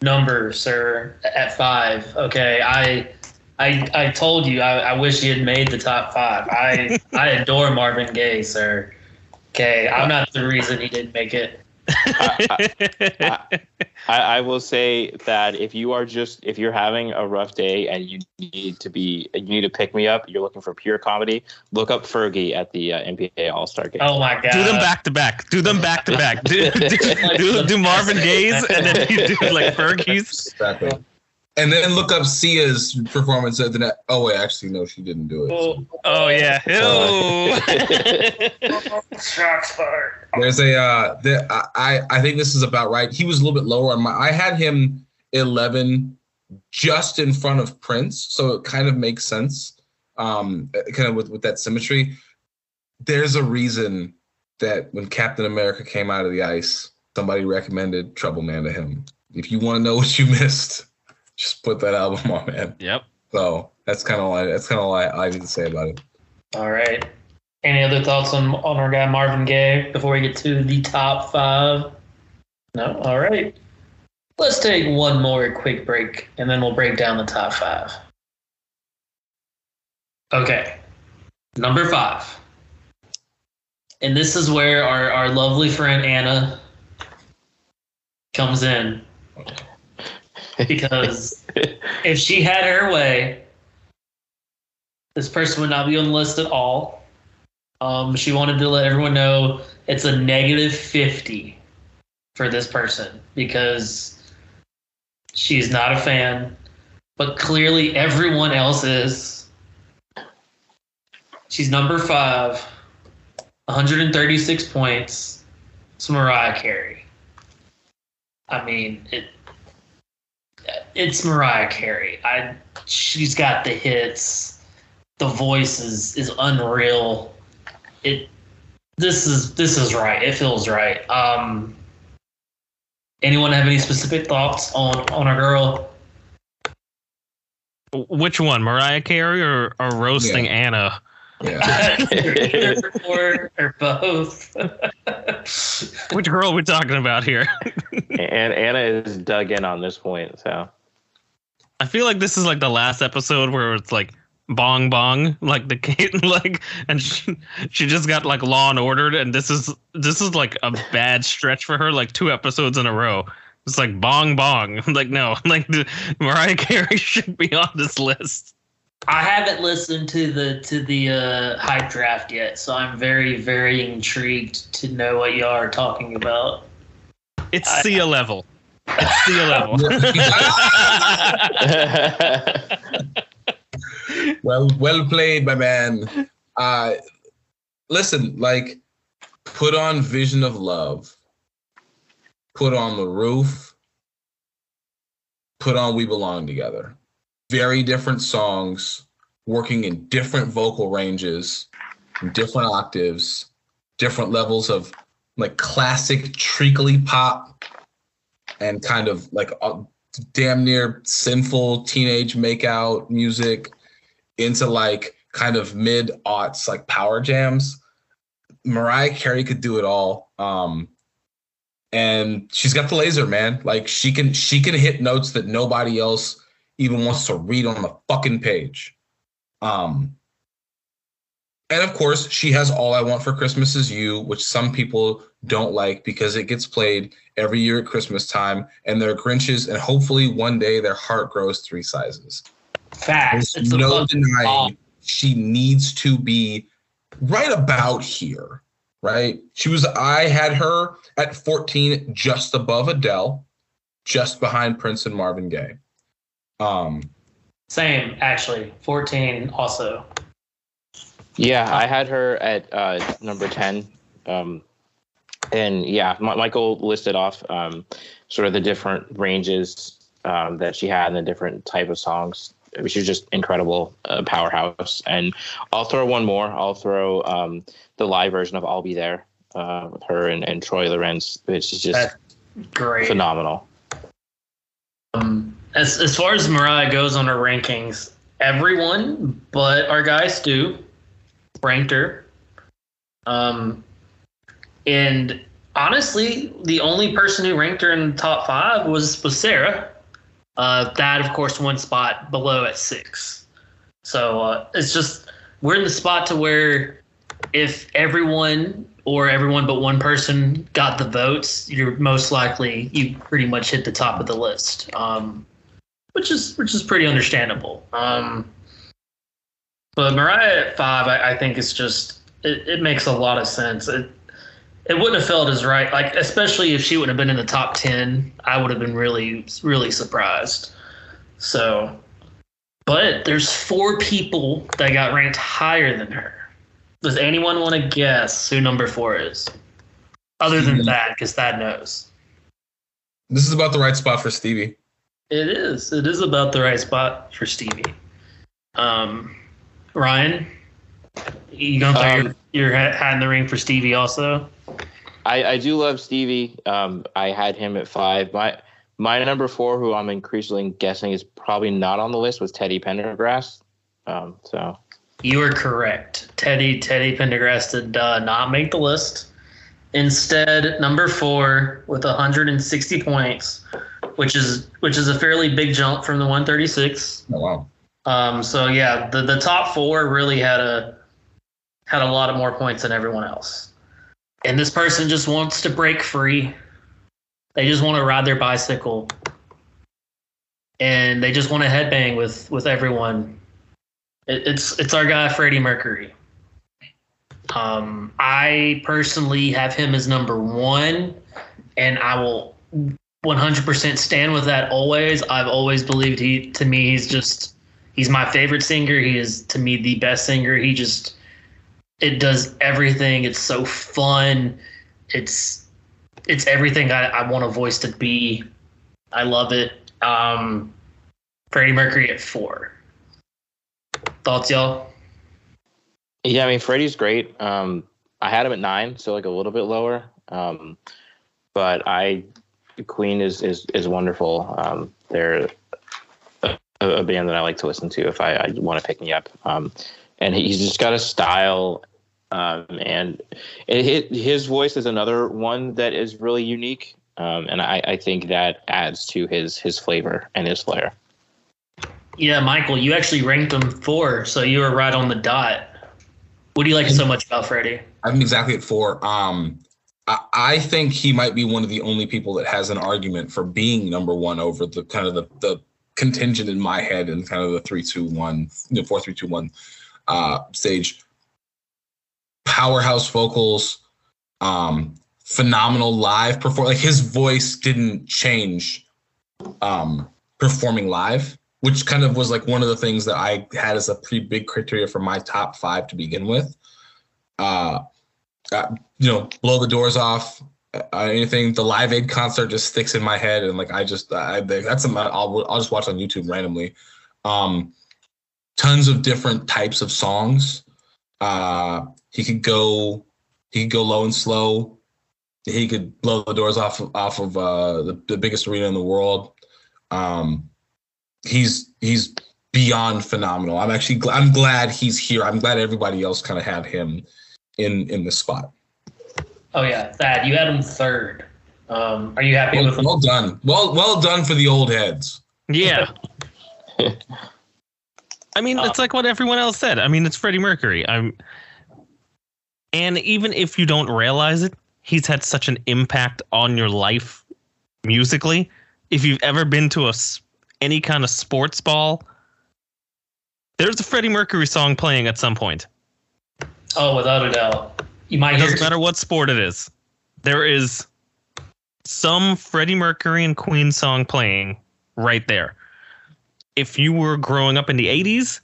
Speaker 1: number, sir, at five. Okay, I I I told you I, I wish he had made the top five. I I adore Marvin Gaye, sir. Okay, I'm not the reason he didn't make it.
Speaker 2: I, I, I, I, will say that if you are just if you're having a rough day and you need to be you need to pick me up, you're looking for pure comedy. Look up Fergie at the uh, NBA All Star game.
Speaker 1: Oh my god!
Speaker 4: Do them back to back. Do them back to back. Do, do, do, do Marvin Gaye's and then you do like Fergie's.
Speaker 3: Exactly and then look up Sia's performance at the net. Oh wait, actually no, she didn't do it.
Speaker 4: Oh, oh yeah. Oh.
Speaker 1: Shots.
Speaker 3: There's a uh, the, I I think this is about right. He was a little bit lower on my. I had him eleven, just in front of Prince, so it kind of makes sense. Um, kind of with with that symmetry. There's a reason that when Captain America came out of the ice, somebody recommended Trouble Man to him. If you want to know what you missed just put that album on, man.
Speaker 4: Yep.
Speaker 3: So that's kind of all I, that's kind of all I, I need to say about it.
Speaker 1: All right. Any other thoughts on on our guy Marvin Gaye before we get to the top five? No. All right. Let's take one more quick break, and then we'll break down the top five. Okay. Number five. And this is where our, our lovely friend Anna comes in because if she had her way, this person would not be on the list at all. Um, she wanted to let everyone know it's a negative 50 for this person because she's not a fan, but clearly everyone else is. She's number five, 136 points. It's Mariah Carey. I mean, it it's Mariah Carey. I she's got the hits. The voice is is unreal. It this is this is right. It feels right. Um anyone have any specific thoughts on on our girl?
Speaker 4: Which one, Mariah Carey or, or roasting yeah. Anna?
Speaker 3: Yeah.
Speaker 1: or, or both.
Speaker 4: Which girl are we talking about here?
Speaker 2: and Anna is dug in on this point, so
Speaker 4: I feel like this is like the last episode where it's like bong bong, like the kid, like, and she, she just got like law and ordered, and this is this is like a bad stretch for her, like two episodes in a row. It's like bong bong. I'm like, no, like the, Mariah Carey should be on this list.
Speaker 1: I haven't listened to the to the uh, hype draft yet, so I'm very very intrigued to know what y'all are talking about.
Speaker 4: It's Sia level. It's Sia
Speaker 3: level. well, well played, my man. Uh, listen, like, put on Vision of Love. Put on the roof. Put on We Belong Together very different songs working in different vocal ranges, different octaves, different levels of like classic treacly pop and kind of like uh, damn near sinful teenage makeout music into like kind of mid aughts like power jams. Mariah Carey could do it all. Um, and she's got the laser, man. Like she can she can hit notes that nobody else even wants to read on the fucking page. Um, and of course, she has All I Want for Christmas Is You, which some people don't like because it gets played every year at Christmas time, and they're Grinches, and hopefully one day their heart grows three sizes.
Speaker 1: Facts.
Speaker 3: There's
Speaker 1: It's
Speaker 3: no
Speaker 1: fucking
Speaker 3: denying
Speaker 1: bomb.
Speaker 3: she needs to be right about here, right? She was, I had her at 14, just above Adele, just behind Prince and Marvin Gaye. Um,
Speaker 1: Same, actually. 14 also.
Speaker 2: Yeah, I had her at uh, number 10. Um, and yeah, M- Michael listed off um, sort of the different ranges um, that she had and the different type of songs. I mean, She was just incredible uh, powerhouse. And I'll throw one more. I'll throw um, the live version of "I'll Be There" uh, with her and, and Trey Lorenz, which is just
Speaker 1: That's great.
Speaker 2: phenomenal.
Speaker 1: Um, as as far as Mariah goes on her rankings, everyone but our guy Stu ranked her. Um, and honestly, the only person who ranked her in the top five was was Sarah. Uh, that of course one spot below at six. So uh, it's just we're in the spot to where if everyone or everyone but one person got the votes, you're most likely you pretty much hit the top of the list, um, which is which is pretty understandable. Um, but Mariah at five, I, I think it's just it, it makes a lot of sense. It it wouldn't have felt as right, like especially if she wouldn't have been in the top ten, I would have been really really surprised. So, but there's four people that got ranked higher than her. Does anyone want to guess who number four is? Other than
Speaker 3: Mhm.
Speaker 1: that, because Thad knows.
Speaker 3: this is about the right spot for Stevie.
Speaker 1: It is. It is about the right spot for Stevie. Um, Ryan, you gonna throw your,
Speaker 2: Um,
Speaker 1: your hat hat in the ring for Stevie also?
Speaker 2: I, I do love Stevie. Um, I had him at five. My my number four, who I'm increasingly guessing is probably not on the list, was Teddy Pendergrass. Um, so
Speaker 1: You are correct. Teddy Teddy Pendergrass did uh, not make the list. Instead, number four with 160 points, which is which is a fairly big jump from the 136.
Speaker 3: Oh, wow.
Speaker 1: Um, so yeah, the, the top four really had a had a lot of more points than everyone else. And this person just wants to break free. They just want to ride their bicycle. And they just want to headbang with with everyone. It, it's it's our guy Freddie Mercury. Um, I personally have him as number one, and I will 100% stand with that always. I've always believed he, to me, he's just, he's my favorite singer. He is, to me, the best singer. He just, it does everything. It's so fun. It's, it's everything I, I want a voice to be. I love it. Um, Freddie Mercury at four. Thoughts, y'all?
Speaker 2: yeah, I mean Freddie's great. Um, I had him at nine, so like a little bit lower. Um, but I Queen is is is wonderful. Um, they're a, a band that I like to listen to if I, I want to pick me up. Um, and he's just got a style, um, and it, his voice is another one that is really unique. Um, and I, I think that adds to his his flavor and his flair.
Speaker 1: Yeah, Michael, you actually ranked him four, so you were right on the dot. What do you like so much about Freddie?
Speaker 3: I'm exactly at four. Um, I, I think he might be one of the only people that has an argument for being number one over the kind of the, the contingent in my head and kind of the three, two, one, you know, four, three, two, one uh, stage. Powerhouse vocals, um, phenomenal live perform. Like his voice didn't change um, performing live, which kind of was like one of the things that I had as a pretty big criteria for my top five to begin with. Uh, uh, you know, blow the doors off. Uh, anything the Live Aid concert just sticks in my head, and like I just I, that's something I'll I'll just watch on YouTube randomly. Um, tons of different types of songs. Uh, he could go he could go low and slow. He could blow the doors off off of uh, the, the biggest arena in the world. Um, he's he's beyond phenomenal. I'm actually gl- I'm glad he's here. I'm glad everybody else kind of had him in in this spot.
Speaker 1: Oh yeah, Thad, you had him third. Um, are you happy
Speaker 3: Well,
Speaker 1: with him?
Speaker 3: well done. Well well done for the old heads.
Speaker 4: Yeah. I mean,
Speaker 1: Uh,
Speaker 4: it's like what everyone else said. I mean, it's Freddie Mercury. I'm And even if you don't realize it, he's had such an impact on your life musically. If you've ever been to a any kind of sports ball, there's a Freddie Mercury song playing at some point.
Speaker 1: Oh, without a doubt. You might
Speaker 4: It doesn't matter what sport it is. There is some Freddie Mercury and Queen song playing right there. If you were growing up in the 80s,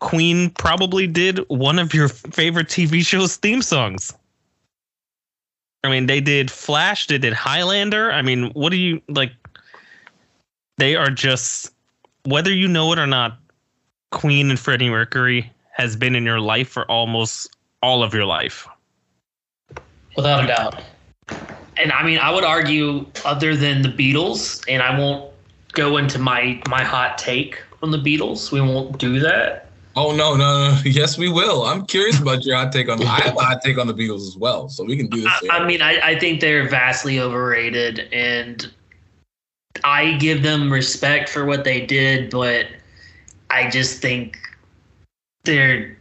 Speaker 4: Queen probably did one of your favorite TV shows theme songs. I mean, they did Flash, they did Highlander. I mean, what do you like? They are just, whether you know it or not, Queen and Freddie Mercury has been in your life for almost all of your life.
Speaker 1: without a doubt. And I mean, I would argue, other than the Beatles, and I won't go into my my hot take on the Beatles. We won't do that.
Speaker 3: Oh no, no, no! Yes, we will. I'm curious about your hot take on. I have a hot take on the Beatles as well, so we can do this.
Speaker 1: I, I mean, I, I think they're vastly overrated, and I give them respect for what they did, but I just think they're,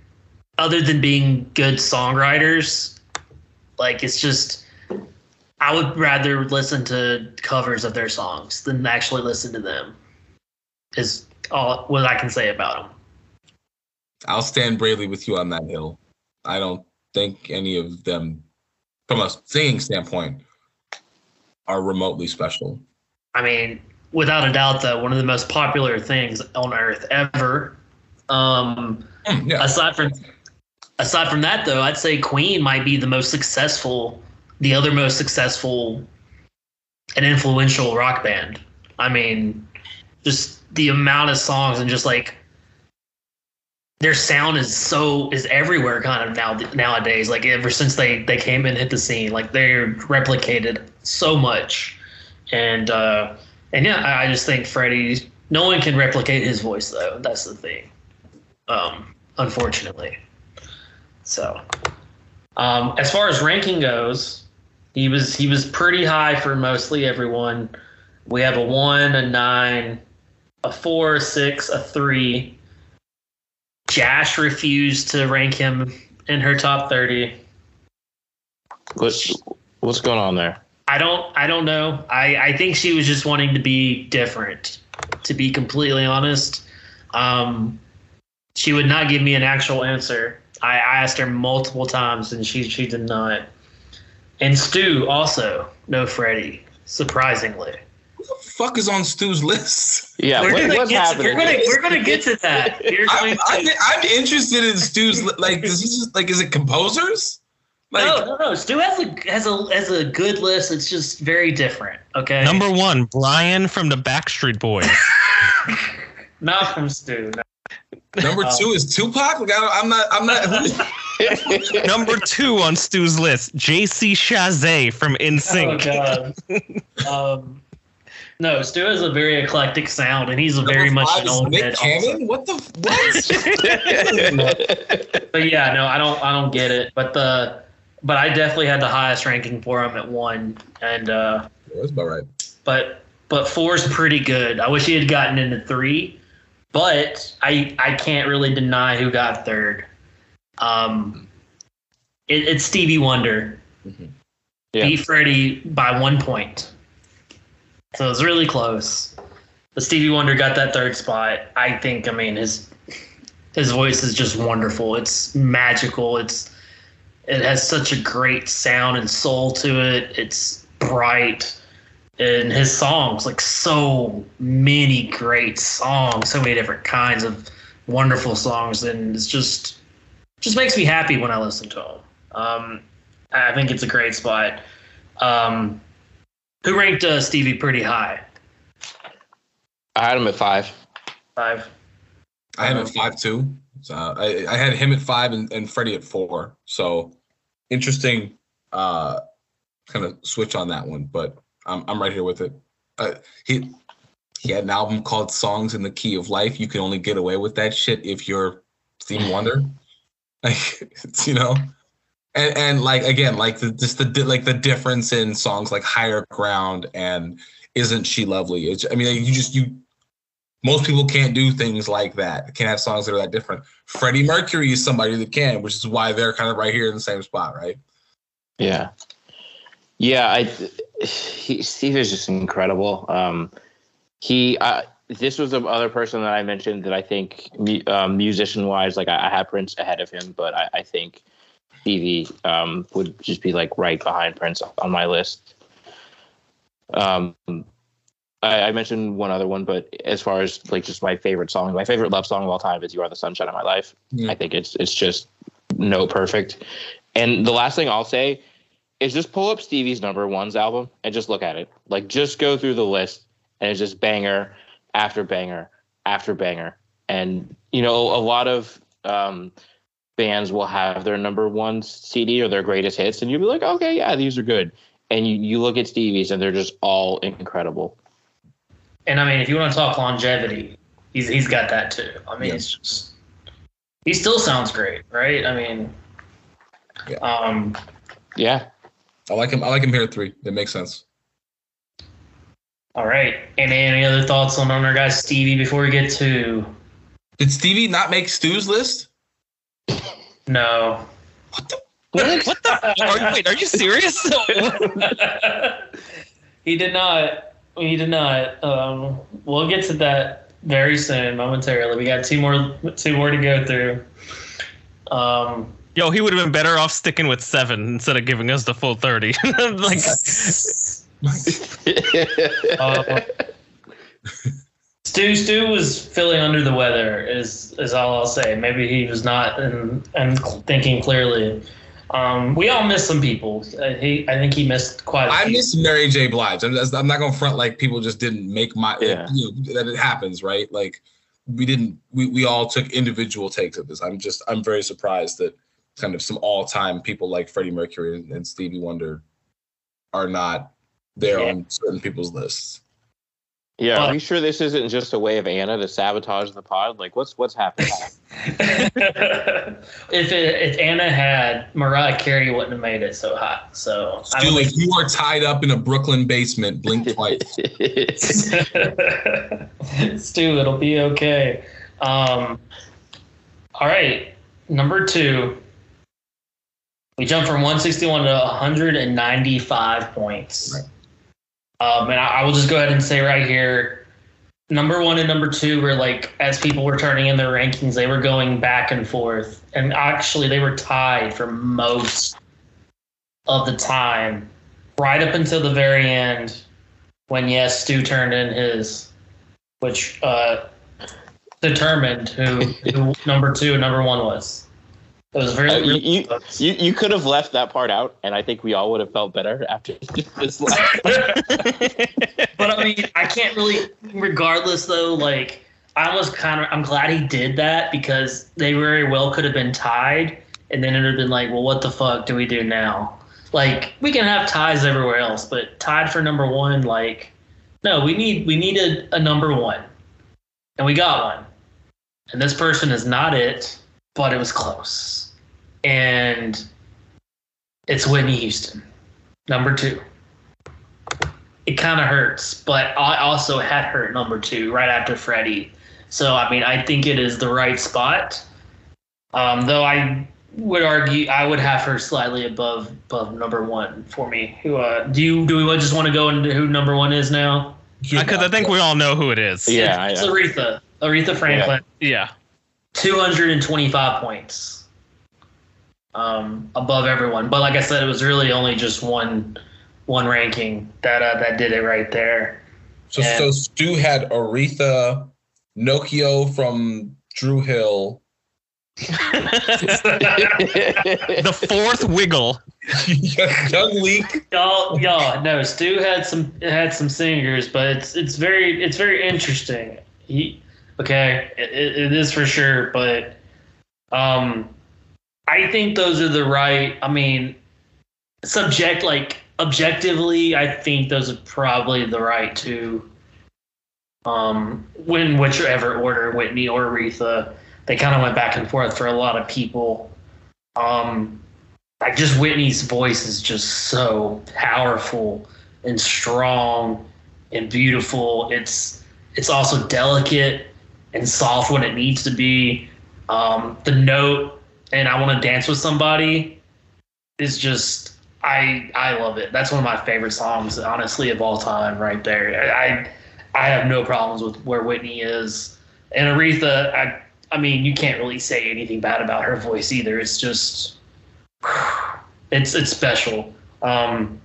Speaker 1: other than being good songwriters, like it's just, I would rather listen to covers of their songs than actually listen to them. Is all what I can say about them.
Speaker 3: I'll stand bravely with you on that hill. I don't think any of them, from a singing standpoint, are remotely special.
Speaker 1: I mean, without a doubt, though, one of the most popular things on earth ever. Um,
Speaker 3: Hmm, yeah,
Speaker 1: aside from aside from that, though, I'd say Queen might be the most successful, the other most successful and influential rock band. I mean, just the amount of songs and just like their sound is so is everywhere kind of now nowadays. Like ever since they they came and hit the scene, like they're replicated so much, and uh, and yeah, I just think Freddie. No one can replicate his voice though. That's the thing. Um, unfortunately. So, um, as far as ranking goes, he was he was pretty high for mostly everyone. We have a one, a nine, a four, a six, a three. Jash refused to rank him in her top thirty.
Speaker 2: What's what's going on there?
Speaker 1: I don't I don't know. I, I think she was just wanting to be different, to be completely honest. Um, she would not give me an actual answer. I, I asked her multiple times and she she did not. And Stu also no Freddie, surprisingly.
Speaker 3: Who the fuck is on Stu's list?
Speaker 2: Yeah,
Speaker 1: we're
Speaker 2: what,
Speaker 1: gonna
Speaker 2: what's
Speaker 1: get to,
Speaker 2: happening?
Speaker 1: we're gonna we're gonna get to that. You're
Speaker 3: I'm,
Speaker 1: going
Speaker 3: I'm,
Speaker 1: to,
Speaker 3: I'm interested in Stu's like. Does he just like? Is it composers? Like,
Speaker 1: no, no, no. Stu has a has a has a good list. It's just very different. Okay.
Speaker 4: Number one, Brian from the Backstreet Boys.
Speaker 1: not from Stu. no.
Speaker 3: number
Speaker 1: Um,
Speaker 3: two is Tupac. Like, I'm not. I'm not. Who-
Speaker 4: Number two on Stu's list, JC Chasez from NSYNC.
Speaker 1: Oh
Speaker 4: NSYNC.
Speaker 1: god. um, no, Stu has a very eclectic sound, and he's a very much
Speaker 3: five
Speaker 1: an
Speaker 3: is
Speaker 1: old
Speaker 3: Nick
Speaker 1: head.
Speaker 3: Cannon.
Speaker 1: also.
Speaker 3: What the what?
Speaker 1: But yeah, no, I don't, I don't get it. But the, but I definitely had the highest ranking for him at one, and uh,
Speaker 3: That's about right.
Speaker 1: but but four's pretty good. I wish he had gotten into three, but I I can't really deny who got third. Um, it, it's Stevie Wonder.
Speaker 2: Yeah.
Speaker 1: Beat Freddie by one point. So it was really close. But Stevie Wonder got that third spot. I think. I mean, his his voice is just wonderful. It's magical. It's it has such a great sound and soul to it. It's bright. And his songs, like so many great songs, so many different kinds of wonderful songs, and it's just just makes me happy when I listen to him. Um, I think it's a great spot. Um, who ranked uh, Stevie pretty high?
Speaker 2: I had him at five.
Speaker 1: Five.
Speaker 3: I had him at five too. So I, I had him at five and, and Freddie at four. So interesting uh kind of switch on that one, but I'm I'm right here with it. Uh, he he had an album called Songs in the Key of Life. You can only get away with that shit if you're Stevie Wonder. Like it's, you know. And and like again, like the just the like the difference in songs like Higher Ground and Isn't She Lovely? It's I mean you just you Most people can't do things like that. Can't have songs that are that different. Freddie Mercury is somebody that can, which is why they're kind of right here in the same spot, right?
Speaker 2: Yeah, yeah. I he, Steve is just incredible. Um, he this was the other person that I mentioned that I think um, musician wise, like I, I had Prince ahead of him, but I, I think Stevie um, would just be like right behind Prince on my list. Um, I, I, mentioned one other one, but as far as like just my favorite song, my favorite love song of all time is "You Are the Sunshine of My Life." I think it's it's just no perfect. And the last thing I'll say is just pull up Stevie's number ones album and just look at it. Like just go through the list and it's just banger after banger after banger. And you know, a lot of um, bands will have their number one CD or their greatest hits, and you'll be like, okay, yeah, these are good. And you, you look at Stevie's and they're just all incredible.
Speaker 1: And I mean, if you want to talk longevity, he's he's got that too. I mean, it's just he still sounds great, right? I mean,
Speaker 3: yeah.
Speaker 1: um,
Speaker 2: yeah.
Speaker 3: I like him. I like him here at three. It makes sense.
Speaker 1: All right. And any other thoughts on our guy Stevie before we get to?
Speaker 3: Did Stevie not make Stu's list?
Speaker 1: No.
Speaker 3: What the?
Speaker 4: What, what the? Are you, wait, are you serious?
Speaker 1: he did not. He did not. Um, we'll get to that very soon, momentarily. We got two more, two more to go through. Um,
Speaker 4: Yo, he would have been better off sticking with seven instead of giving us the full thirty. like,
Speaker 1: uh, Stu Stu was feeling under the weather. Is is all I'll say. Maybe he was not and and thinking clearly. Um, we all miss some people. Uh, he, I think he missed quite.
Speaker 3: I miss Mary J. Blige. I'm, I'm not gonna front like people just didn't make my.
Speaker 2: Yeah.
Speaker 3: You know, that it happens, right? Like we didn't. We, we all took individual takes of this. I'm just. I'm very surprised that kind of some all time people like Freddie Mercury and, and Stevie Wonder are not there yeah. on certain people's lists.
Speaker 2: Yeah, are you sure this isn't just a way of Anna to sabotage the pod? Like, what's what's happening?
Speaker 1: if it, if Anna had Mariah Carey, wouldn't have made it so hot. So,
Speaker 3: Stu, if you are tied up in a Brooklyn basement, blink twice.
Speaker 1: Stu, it'll be okay. Um, all right, number two. We jump from 161 to 195 points. Right. Um, and I, I, will just go ahead and say right here, number one and number two were like as people were turning in their rankings, they were going back and forth, and actually they were tied for most of the time, right up until the very end, when yes, Stu turned in his, which uh, determined who, who number two and number one was. It was very. Uh,
Speaker 2: you, you, you could have left that part out, and I think we all would have felt better after this.
Speaker 1: but I mean, I can't really. Regardless, though, like I was kind of. I'm glad he did that because they very well could have been tied, and then it would have been like, well, what the fuck do we do now? Like we can have ties everywhere else, but tied for number one, like, no, we need we needed a number one, and we got one, and this person is not it, but it was close. And it's Whitney Houston, number two. It kind of hurts, but I also had her number two right after Freddie. So, I mean, I think it is the right spot. Um, though I would argue I would have her slightly above above number one for me. Who uh, do you do we just want to go into who number one is now?
Speaker 4: Because I, I think we all know who it is.
Speaker 2: Yeah,
Speaker 1: it's, it's Aretha, Aretha Franklin.
Speaker 4: Yeah.
Speaker 1: yeah. 225 points um, above everyone. But like I said, it was really only just one one ranking that uh, that did it right there.
Speaker 3: So and, so Stu had Aretha, Nokio from Dru Hill.
Speaker 4: the fourth wiggle.
Speaker 3: Young Leak.
Speaker 1: Y'all, y'all, no. Stu had some had some singers, but it's it's very it's very interesting. He okay, it, it is for sure, but um, I think those are the right. I mean, subject like objectively, I think those are probably the right two. Um, when whichever order, Whitney or Aretha, they kind of went back and forth for a lot of people. Um, like just Whitney's voice is just so powerful and strong and beautiful. It's it's also delicate and soft when it needs to be. Um, the note and I want to dance with somebody is just I I love it. That's one of my favorite songs, honestly, of all time, right there. I I have no problems with where Whitney is, and Aretha. I I mean, you can't really say anything bad about her voice either. It's just it's it's special. Um,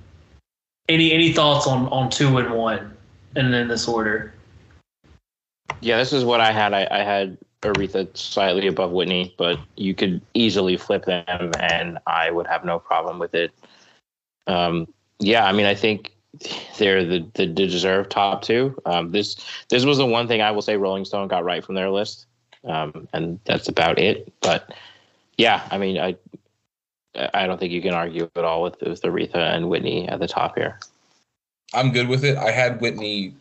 Speaker 1: any any thoughts on on two and one, and in this order?
Speaker 2: Yeah, this is what I had. I, I had Aretha slightly above Whitney, but you could easily flip them, and I would have no problem with it. Um, yeah, I mean, I think they're the the deserved top two. Um, this this was the one thing I will say Rolling Stone got right from their list, um, and that's about it. But yeah, I mean, I I don't think you can argue at all with with Aretha and Whitney at the top here.
Speaker 3: I'm good with it. I had Whitney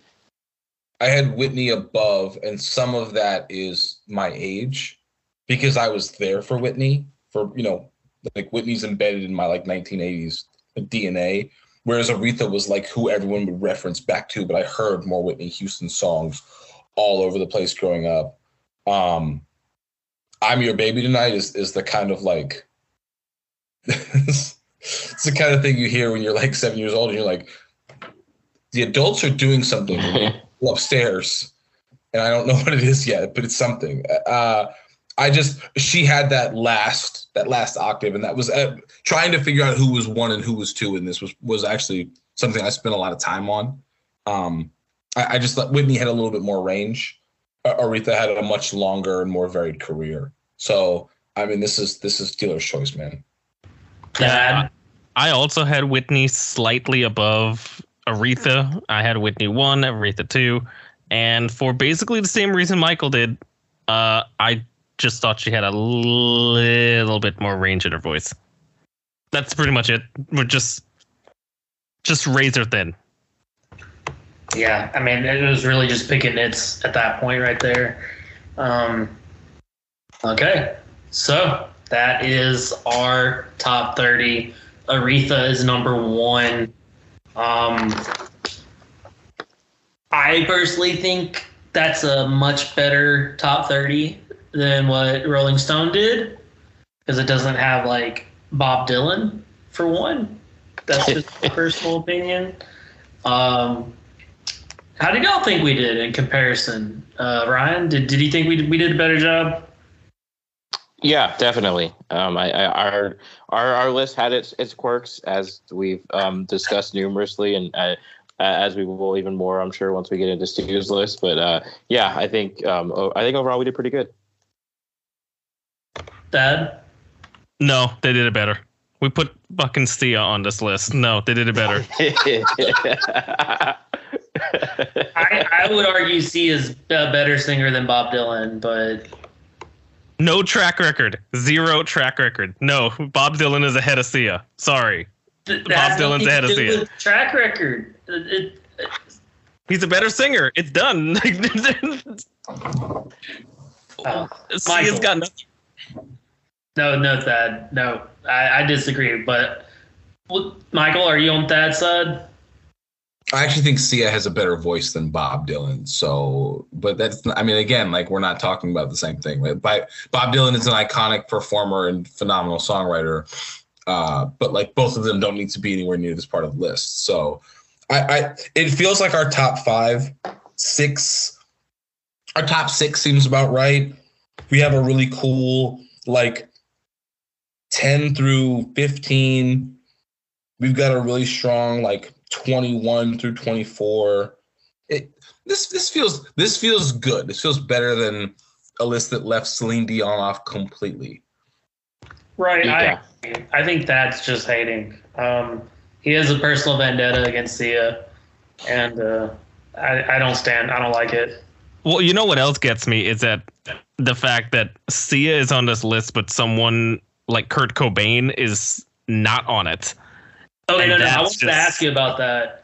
Speaker 3: I had Whitney above, and some of that is my age because I was there for Whitney for you know like Whitney's embedded in my like 1980s DNA, whereas Aretha was like who everyone would reference back to. But I heard more Whitney Houston songs all over the place growing up. Um, I'm Your Baby Tonight is is the kind of like it's the kind of thing you hear when you're like seven years old and you're like the adults are doing something upstairs, and I don't know what it is yet, but it's something. Uh, I just she had that last that last octave, and that was uh, trying to figure out who was one and who was two. And this was was actually something I spent a lot of time on. Um, I, I just thought Whitney had a little bit more range. Uh, Aretha had a much longer and more varied career. So I mean, this is this is dealer's choice, man.
Speaker 1: Dad.
Speaker 4: I also had Whitney slightly above Aretha. I had Whitney one, Aretha two, and for basically the same reason Michael did, uh, I just thought she had a little bit more range in her voice. That's pretty much it. We're just just razor thin.
Speaker 1: Yeah, I mean, it was really just picking nits at that point right there. Um, okay, so that is our top 30. Aretha is number one. Um, I personally think that's a much better top 30 than what Rolling Stone did because it doesn't have like Bob Dylan for one. That's just my personal opinion. Um, how did y'all think we did in comparison? Uh, Ryan, did, did you think we did, we did a better job?
Speaker 2: Yeah, definitely. Um, I, I, our our our list had its its quirks as we've um, discussed numerously, and uh, as we will even more, I'm sure, once we get into Stu's list. But uh, yeah, I think um, I think overall we did pretty good.
Speaker 1: Dad?
Speaker 4: No, they did it better. We put fucking Sia on this list. No, they did it better.
Speaker 1: I, I would argue Sia is a better singer than Bob Dylan, but
Speaker 4: No track record. Zero track record. No, Bob Dylan is ahead of Sia. Sorry.
Speaker 1: th-
Speaker 4: Bob Dylan's ahead of Sia.
Speaker 1: Track record. It, it,
Speaker 4: He's a better singer. It's done.
Speaker 1: oh,
Speaker 4: Sia's got nothing.
Speaker 1: no, no, Thad. No, I, I disagree. But Michael, are you on Thad's side?
Speaker 3: I actually think Sia has a better voice than Bob Dylan. So, but that's, I mean, again, like we're not talking about the same thing. Like, Bob Dylan is an iconic performer and phenomenal songwriter. Uh, but like both of them don't need to be anywhere near this part of the list. So, I, I it feels like our top five, six, our top six seems about right. We have a really cool like ten through fifteen. We've got a really strong like 21 through 24. It this this feels this feels good. This feels better than a list that left Celine Dion off completely.
Speaker 1: Right.
Speaker 2: Yeah.
Speaker 1: I I think that's just hating. Um, he has a personal vendetta against Sia, and uh, I, I don't stand. I don't like it.
Speaker 4: Well, you know what else gets me is that the fact that Sia is on this list, but someone like Kurt Cobain is not on it.
Speaker 1: Okay,
Speaker 4: And
Speaker 1: no, no. I wanted to ask you about that.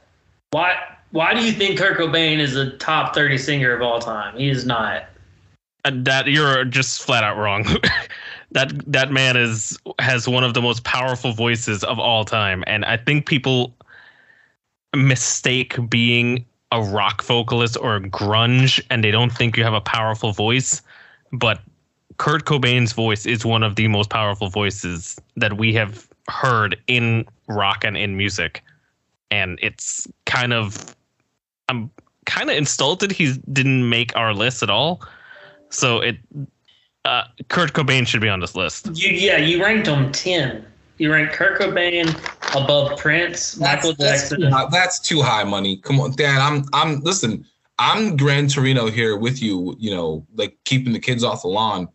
Speaker 1: Why? Why do you think Kurt Cobain is a top thirty singer of all time? He is not.
Speaker 4: Uh, That you're just flat out wrong. that that man is has one of the most powerful voices of all time, and I think people mistake being a rock vocalist or a grunge and they don't think you have a powerful voice, but Kurt Cobain's voice is one of the most powerful voices that we have heard in rock and in music. And it's kind of I'm kind of insulted he didn't make our list at all. So it uh, Kurt Cobain should be on this list.
Speaker 1: You, yeah, you ranked him ten. You ranked Kurt Cobain above Prince, Michael
Speaker 3: that's,
Speaker 1: Jackson.
Speaker 3: That's too, high, that's too high money. Come on, Dad. I'm I'm listen. I'm Gran Torino here with you. You know, like keeping the kids off the lawn,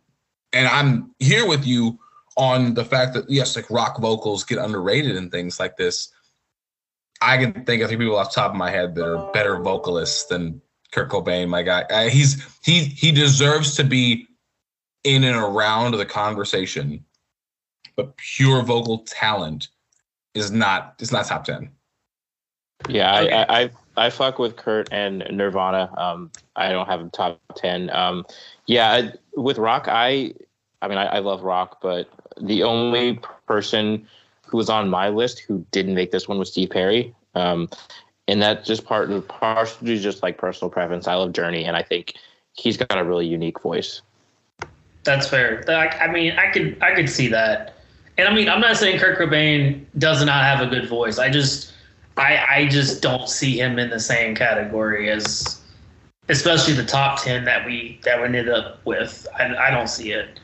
Speaker 3: and I'm here with you on the fact that yes, like rock vocals get underrated and things like this. I can think of three people off the top of my head that are better vocalists than Kurt Cobain. My guy, uh, he's he he deserves to be in and around the conversation, but pure vocal talent is not is not top ten.
Speaker 2: Yeah,
Speaker 1: Okay.
Speaker 2: I, I I I fuck with Kurt and Nirvana. Um, I don't have a top ten. Um, yeah, I- with rock, I I mean I, I love rock, but the only person who was on my list who didn't make this one was Steve Perry. Um, and that just part partially just like personal preference. I love Journey, and I think he's got a really unique voice.
Speaker 1: That's fair. That- I mean, I could I could see that. And I mean, I'm not saying Kurt Cobain does not have a good voice. I just I I just don't see him in the same category as especially the top 10 that we that we ended up with. I, I don't see it.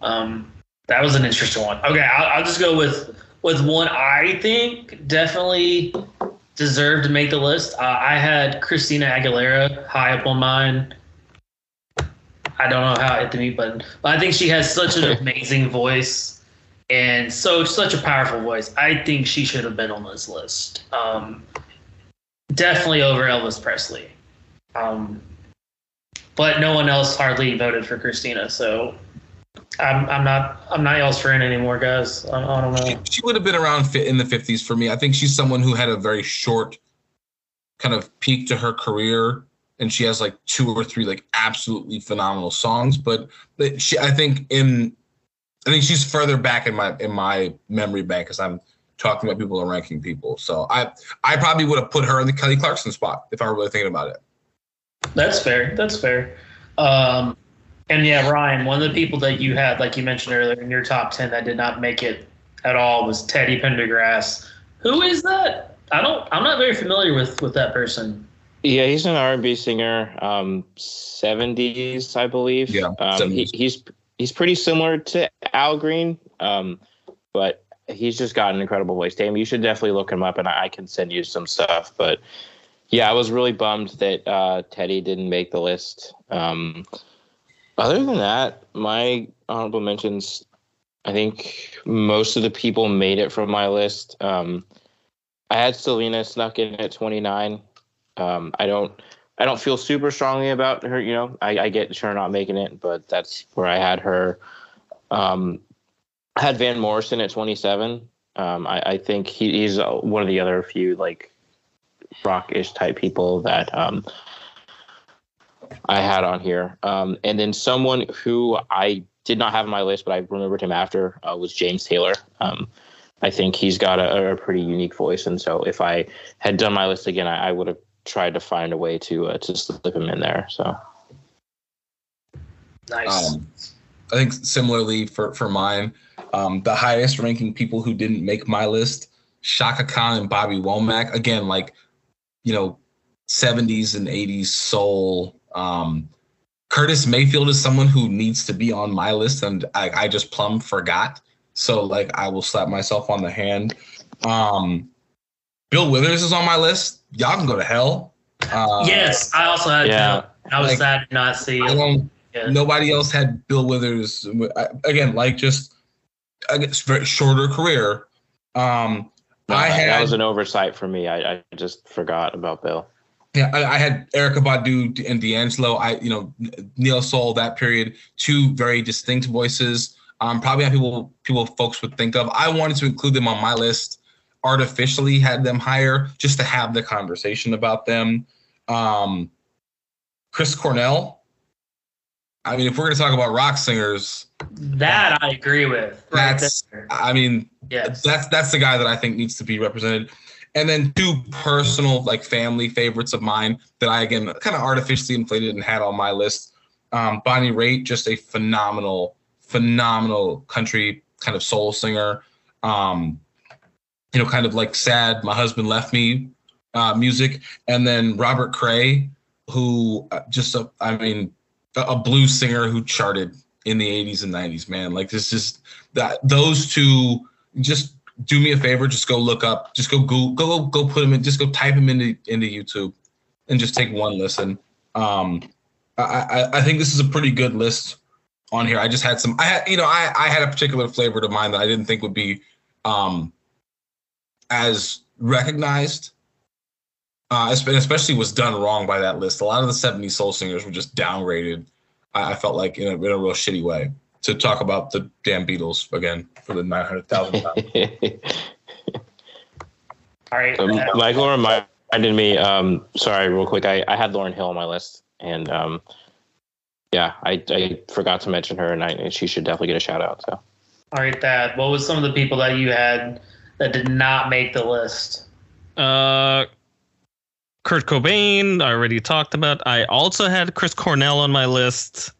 Speaker 1: Um that was an interesting one. Okay, I'll, I'll just go with with one I think definitely deserved to make the list. Uh, I had Christina Aguilera high up on mine. I don't know how it hit the mute button, but I think she has such an amazing voice and so such a powerful voice. I think she should have been on this list. Um, definitely over Elvis Presley. Um, but no one else hardly voted for Christina, so I'm I'm not I'm not y'all's friend anymore, guys. I, I don't
Speaker 3: She,
Speaker 1: know.
Speaker 3: she would have been around fit in the 50s for me. I think she's someone who had a very short kind of peak to her career and she has like two or three like absolutely phenomenal songs but but she I think in I think she's further back in my in my memory bank cuz I'm talking about people and ranking people. So I I probably would have put her in the Kelly Clarkson spot if I were really thinking about it.
Speaker 1: That's fair. That's fair. Um, and yeah, Ryan, one of the people that you had, like you mentioned earlier, in your top ten that did not make it at all was Teddy Pendergrass. Who is that? I don't. I'm not very familiar with with that person.
Speaker 2: Yeah, he's an R&B singer, um, 70s, I believe.
Speaker 3: Yeah,
Speaker 2: um, he, he's he's pretty similar to Al Green, um, but he's just got an incredible voice. Damn, you should definitely look him up, and I, I can send you some stuff. But yeah, I was really bummed that uh, Teddy didn't make the list. Um, other than that, my honorable mentions, I think most of the people made it from my list. Um, I had Selena snuck in at 29. Um, I don't I don't feel super strongly about her. You know, I, I get her not making it, but that's where I had her. Um, I had Van Morrison at 27. Um, I, I think he, he's uh, one of the other few like rock-ish type people that um, I had on here. Um, and then someone who I did not have on my list, but I remembered him after uh, was James Taylor. Um, I think he's got a, a pretty unique voice, and so if I had done my list again, I, I would have tried to find a way to uh, to slip him in there. So
Speaker 1: Nice.
Speaker 3: Um, I think similarly for for mine, um, the highest ranking people who didn't make my list, Chaka Khan and Bobby Womack. Again, like you know, 70s and 80s soul. Um, Curtis Mayfield is someone who needs to be on my list, and I, I just plumb forgot. So like, I will slap myself on the hand. Um, Bill Withers is on my list. Y'all can go to hell. Uh,
Speaker 1: yes, I also had.
Speaker 2: yeah.
Speaker 1: I was
Speaker 3: Like,
Speaker 1: sad to not see
Speaker 3: I don't
Speaker 1: Yeah.
Speaker 3: nobody else had Bill Withers again, like just I guess very shorter career. Um,
Speaker 2: no,
Speaker 3: I
Speaker 2: that-
Speaker 3: had
Speaker 2: that was an oversight for me. I, I just forgot about Bill.
Speaker 3: Yeah, I, I had Erykah Badu and D'Angelo. I you know neo soul that period, two very distinct voices. Um, probably not people people folks would think of. I wanted to include them on my list. Artificially had them higher just to have the conversation about them. Um, Chris Cornell. I mean, if we're gonna talk about rock singers,
Speaker 1: That I agree with. Right
Speaker 3: That's-
Speaker 1: there.
Speaker 3: I mean,
Speaker 1: Yes.
Speaker 3: that's that's the guy that I think needs to be represented. And then two personal, like family favorites of mine that I again kind of artificially inflated and had on my list. Um, Bonnie Raitt, just a phenomenal, phenomenal country kind of soul singer. Um, you know, kind of like sad. My husband left me uh, music, and then Robert Cray, who uh, just a, I mean, a, a blues singer who charted in the 80s and 90s. Man, like this is that those two. Just do me a favor, just go look up, just go go go go put them in, just go type them into into YouTube, and just take one listen. Um, I, I I think this is a pretty good list on here. I just had some. I had you know I I had a particular flavor to mine that I didn't think would be um as recognized. Uh, especially was done wrong by that list. A lot of the 70s soul singers were just downgraded. I, I felt like in a, in a real shitty way to talk about the damn Beatles again for the 900,000 times.
Speaker 1: All right.
Speaker 2: Um,
Speaker 1: uh,
Speaker 2: Michael reminded me. Um, sorry, real quick. I, I had Lauryn Hill on my list, and um, yeah, I, I forgot to mention her, and I, and she should definitely get a shout out. So
Speaker 1: all right, Thad. What was some of the people that you had that did not make the list?
Speaker 4: Uh, Kurt Cobain, I already talked about. I also had Chris Cornell on my list.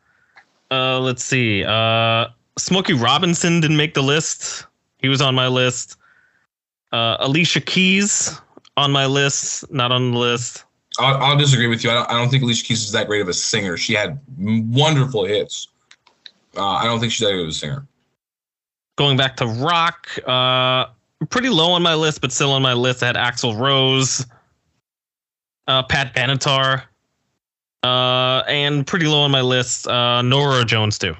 Speaker 4: Uh, let's see. Uh, Smokey Robinson didn't make the list. He was on my list. Uh, Alicia Keys on my list, not on the list.
Speaker 3: I'll, I'll disagree with you. I don't, I don't think Alicia Keys is that great of a singer. She had wonderful hits. Uh, I don't think she's that good of a singer.
Speaker 4: Going back to rock, uh, pretty low on my list, but still on my list. I had Axl Rose, uh, Pat Benatar, uh, and pretty low on my list, uh, Norah Jones too.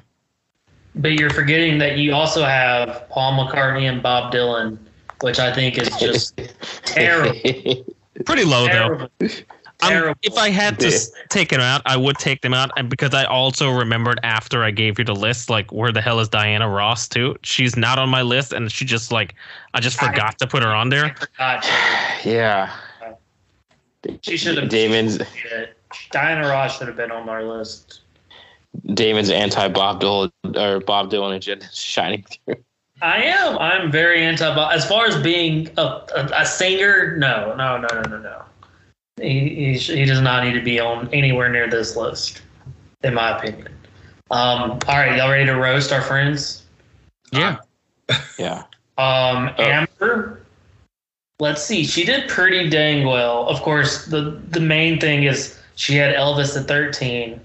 Speaker 1: But you're forgetting that you also have Paul McCartney and Bob Dylan, which I think is just terrible.
Speaker 4: Pretty low though.
Speaker 1: Terrible.
Speaker 4: I'm- if I had to s- take them out, I would take them out, and because I also remembered after I gave you the list, like where the hell is Diana Ross too? She's not on my list, and she just like I just
Speaker 1: I-
Speaker 4: forgot to put her on there.
Speaker 1: God,
Speaker 2: yeah.
Speaker 1: she should have.
Speaker 2: Damon's
Speaker 1: Shit. Diana Ross should have been on our list.
Speaker 2: Damon's anti Bob Dylan or Bob Dylan agenda is shining through.
Speaker 1: I am. I'm very anti. Bob. As far as being a, a, a singer, no, no, no, no, no, no. He, he he does not need to be on anywhere near this list, in my opinion. Um, all right, y'all ready to roast our friends?
Speaker 4: Yeah,
Speaker 2: Yeah.
Speaker 1: Um,
Speaker 2: Oh.
Speaker 1: Amber, let's see. She did pretty dang well. Of course, the the main thing is she had Elvis at 13.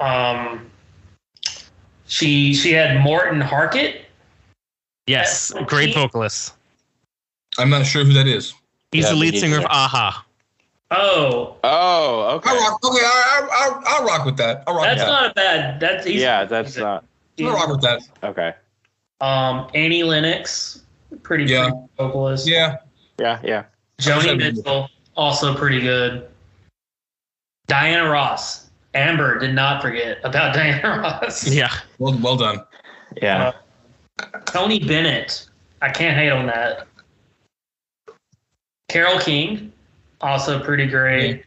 Speaker 1: Um, she she had Morten Harket.
Speaker 4: yes, great vocalist.
Speaker 3: I'm not sure who that is.
Speaker 4: He's
Speaker 2: Yeah,
Speaker 4: the lead
Speaker 2: he-
Speaker 4: singer of. A-ha.
Speaker 1: Oh,
Speaker 2: Oh, okay.
Speaker 3: I rock. Okay, I, I, I'll, I'll rock with that. I'll rock
Speaker 1: that's
Speaker 3: with that.
Speaker 1: That's not a bad. That's he's,
Speaker 2: yeah, that's not
Speaker 3: I'll rock with that.
Speaker 2: okay.
Speaker 1: Um, Annie Lennox, pretty
Speaker 3: Yeah.
Speaker 1: vocalist.
Speaker 3: Yeah.
Speaker 2: Yeah, yeah.
Speaker 1: Joni Mitchell, also pretty good. Diana Ross. Amber did not forget about Diana Ross.
Speaker 4: Yeah,
Speaker 3: Well, well done.
Speaker 2: Yeah.
Speaker 1: Uh, Tony Bennett. I can't hate on that. Carole King, also pretty great.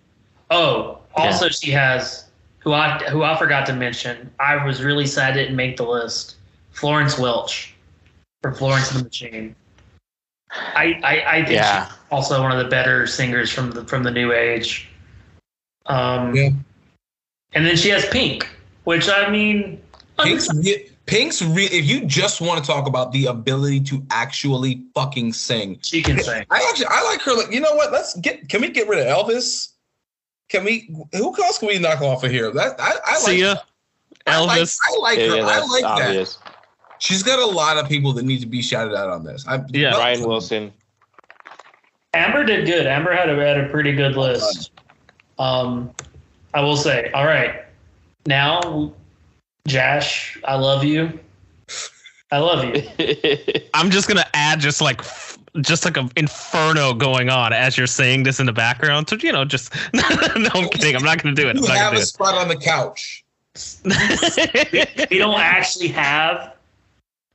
Speaker 1: Oh, also she has who I who I forgot to mention. I was really sad I didn't make the list. Florence Welch from Florence and the Machine. I I, I think
Speaker 2: Yeah.
Speaker 1: she's also one of the better singers from the from the new age. Um,
Speaker 3: Yeah.
Speaker 1: and then she has Pink, which I mean,
Speaker 3: Pink's re- Pink's re- if you just want to talk about the ability to actually fucking sing,
Speaker 1: she can sing.
Speaker 3: I actually I like her. Like, you know what? Let's get. Can we get rid of Elvis? Can we? Who else can we knock off of here? That I, I like.
Speaker 4: Sia,
Speaker 3: I like,
Speaker 4: Elvis.
Speaker 3: I like
Speaker 2: Yeah,
Speaker 3: her.
Speaker 2: yeah,
Speaker 3: I
Speaker 2: that's
Speaker 3: like that. She's got a lot of people that need to be shouted out on this. I,
Speaker 4: Yeah.
Speaker 3: well-
Speaker 2: Ryan Wilson.
Speaker 1: Amber did good. Amber had a, had a pretty good list. Um, I will say, all right, now, Jash, I love you. I love you.
Speaker 4: I'm just gonna add just like just like an inferno going on as you're saying this in the background. So you know, just no, I'm kidding. I'm not gonna do it. I'm
Speaker 3: You
Speaker 4: not
Speaker 3: have
Speaker 4: gonna
Speaker 3: a
Speaker 4: do
Speaker 3: spot on the couch.
Speaker 4: it.
Speaker 1: we don't actually have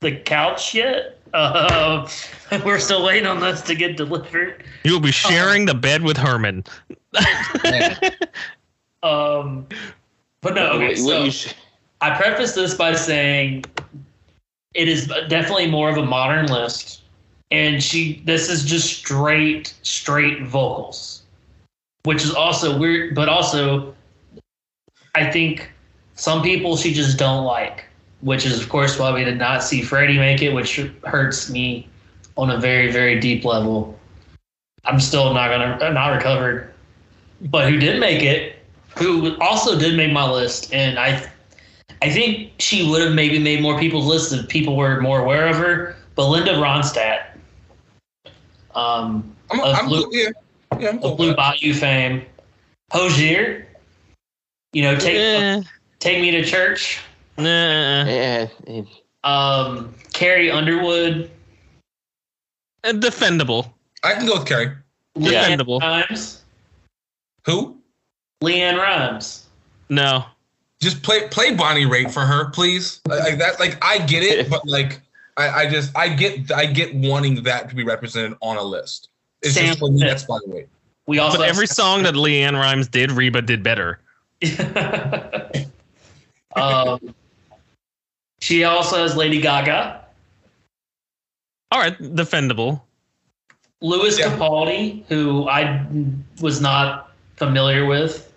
Speaker 1: the couch yet. Uh, we're still waiting on this to get delivered.
Speaker 4: you will be sharing the bed with Herman.
Speaker 1: Um, but no, okay. So I preface this by saying it is definitely more of a modern list. and she this is just straight straight vocals, which is also weird, but also I think some people she just don't like, which is of course why we did not see Freddie make it, which hurts me on a very very deep level. I'm still not gonna not recovered, but who did make it, who also did make my list, and I I think she would have maybe made more people's lists if people were more aware of her. Belinda Ronstadt, um,
Speaker 3: I'm,
Speaker 1: of
Speaker 3: I'm
Speaker 1: Blue,
Speaker 3: yeah, yeah, I'm cool
Speaker 1: of Blue. Bayou fame, Hozier, you know, take
Speaker 4: Eh,
Speaker 1: take me to church.
Speaker 4: nah.
Speaker 2: Yeah,
Speaker 1: Um, Carrie Underwood,
Speaker 4: Eh, defendable.
Speaker 3: I can go with Carrie.
Speaker 2: Yeah.
Speaker 1: LeAnn
Speaker 4: Defendable.
Speaker 1: Rimes,
Speaker 3: Who?
Speaker 1: LeAnn Rimes.
Speaker 4: No.
Speaker 3: Just play play Bonnie Raitt for her, please. Like, like that, like I get it, but like I, I just I get I get wanting that to be represented on a list. It's
Speaker 1: Sam
Speaker 3: just for me
Speaker 1: Smith.
Speaker 3: that's Bonnie Raitt.
Speaker 1: We also
Speaker 4: But
Speaker 1: have-
Speaker 4: every song that LeAnn Rimes did, Reba did better.
Speaker 1: um, she also has Lady Gaga,
Speaker 4: All right, defendable.
Speaker 1: Lewis
Speaker 3: Yeah.
Speaker 1: Capaldi, who I was not familiar with.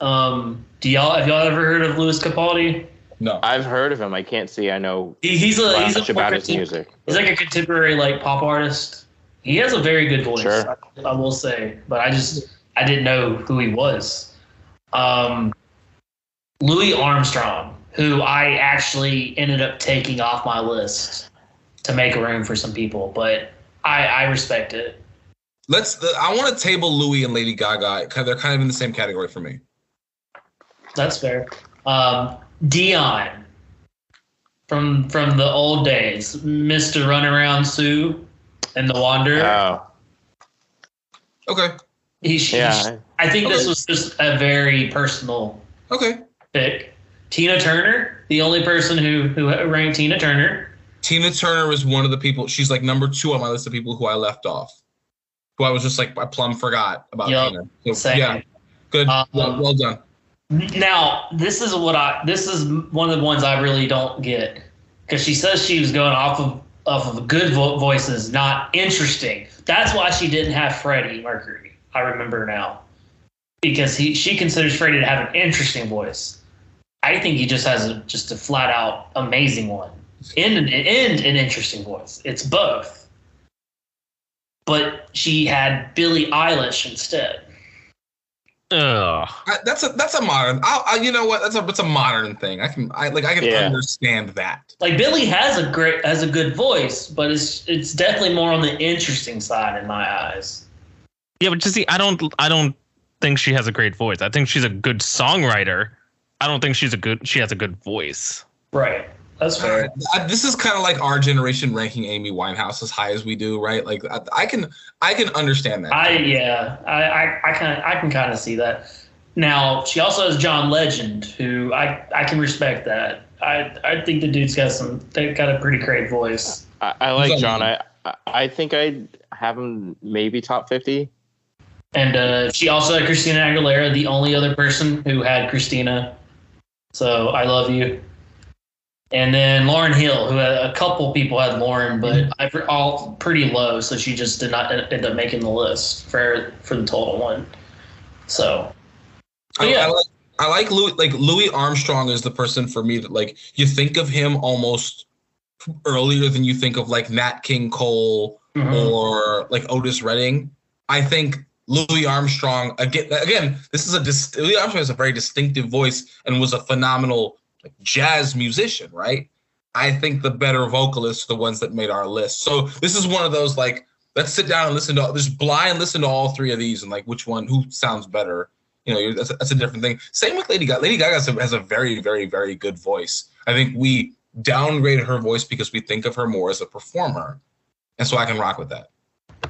Speaker 1: Um, do y'all have y'all ever heard of Lewis Capaldi?
Speaker 3: No.
Speaker 2: I've heard of him. I can't see. I know
Speaker 1: He, he's a he's
Speaker 2: much
Speaker 1: a
Speaker 2: about his music.
Speaker 1: He's like a contemporary like pop artist. He has a very good voice,
Speaker 2: Sure.
Speaker 1: I, I will say, but I just I didn't know who he was. Um, Louis Armstrong, who I actually ended up taking off my list to make room for some people, but I I respect it.
Speaker 3: Let's. I want to table Louis and Lady Gaga. 'cause They're kind of in the same category for me.
Speaker 1: That's fair. Um, Dion from from the old days, Mister Runaround Sue and the Wanderer.
Speaker 2: Oh,
Speaker 3: Okay.
Speaker 1: he, she,
Speaker 2: yeah.
Speaker 1: I think this was just a very personal
Speaker 3: Okay.
Speaker 1: pick. Tina Turner, the only person who who ranked Tina Turner.
Speaker 3: Tina Turner is one of the people. She's like number two on my list of people who I left off. Who I was just like I plumb forgot about. Tina. So, yeah. Good.
Speaker 1: Um,
Speaker 3: well, well done.
Speaker 1: Now, this is what I this is one of the ones I really don't get because she says she was going off of off of good vo- voices, not interesting. That's why she didn't have Freddie Mercury. I remember now because he she considers Freddie to have an interesting voice. I think he just has a, just a flat out amazing one and an, and an interesting voice. It's both. But she had Billie Eilish instead.
Speaker 4: Ugh.
Speaker 3: I, that's a that's a modern. I, I, you know what? That's a that's a modern thing. I can I like I can
Speaker 2: Yeah.
Speaker 3: understand that.
Speaker 1: like Billie has a great has a good voice, but it's it's definitely more on the interesting side in my eyes.
Speaker 4: Yeah, but just see, I don't, I don't think she has a great voice. I think she's a good songwriter. I don't think she's a good. She has a good voice.
Speaker 1: Right. That's fair.
Speaker 3: I, this is kind of like our generation ranking Amy Winehouse as high as we do, right? Like I, I can I can understand that.
Speaker 1: I yeah, I I, I can I can kind of see that. Now she also has John Legend, who I I can respect that. I I think the dude's got some they got a pretty great voice.
Speaker 2: I, I like John. I I- I think I'd have him maybe top fifty.
Speaker 1: And uh, she also had Christina Aguilera, the only other person who had Christina. So I love you. And then Lauryn Hill, who had a couple people had Lauren, but I all pretty low, so she just did not end up making the list for for the total one. So
Speaker 3: I,
Speaker 1: yeah.
Speaker 3: I like I like Louis like Louis Armstrong is the person for me that like you think of him almost earlier than you think of like Nat King Cole
Speaker 1: mhm.
Speaker 3: or like Otis Redding. I think Louis Armstrong again again this is a dis- Louis Armstrong has a very distinctive voice and was a phenomenal like, jazz musician, right? I think the better vocalists are the ones that made our list. So this is one of those like let's sit down and listen to just blind listen to all three of these and like which one who sounds better. You know, that's a, that's a different thing. Same with Lady Gaga. Lady Gaga has a, has a very very very good voice. I think we downgrade her voice because we think of her more as a performer, and so I can rock with that.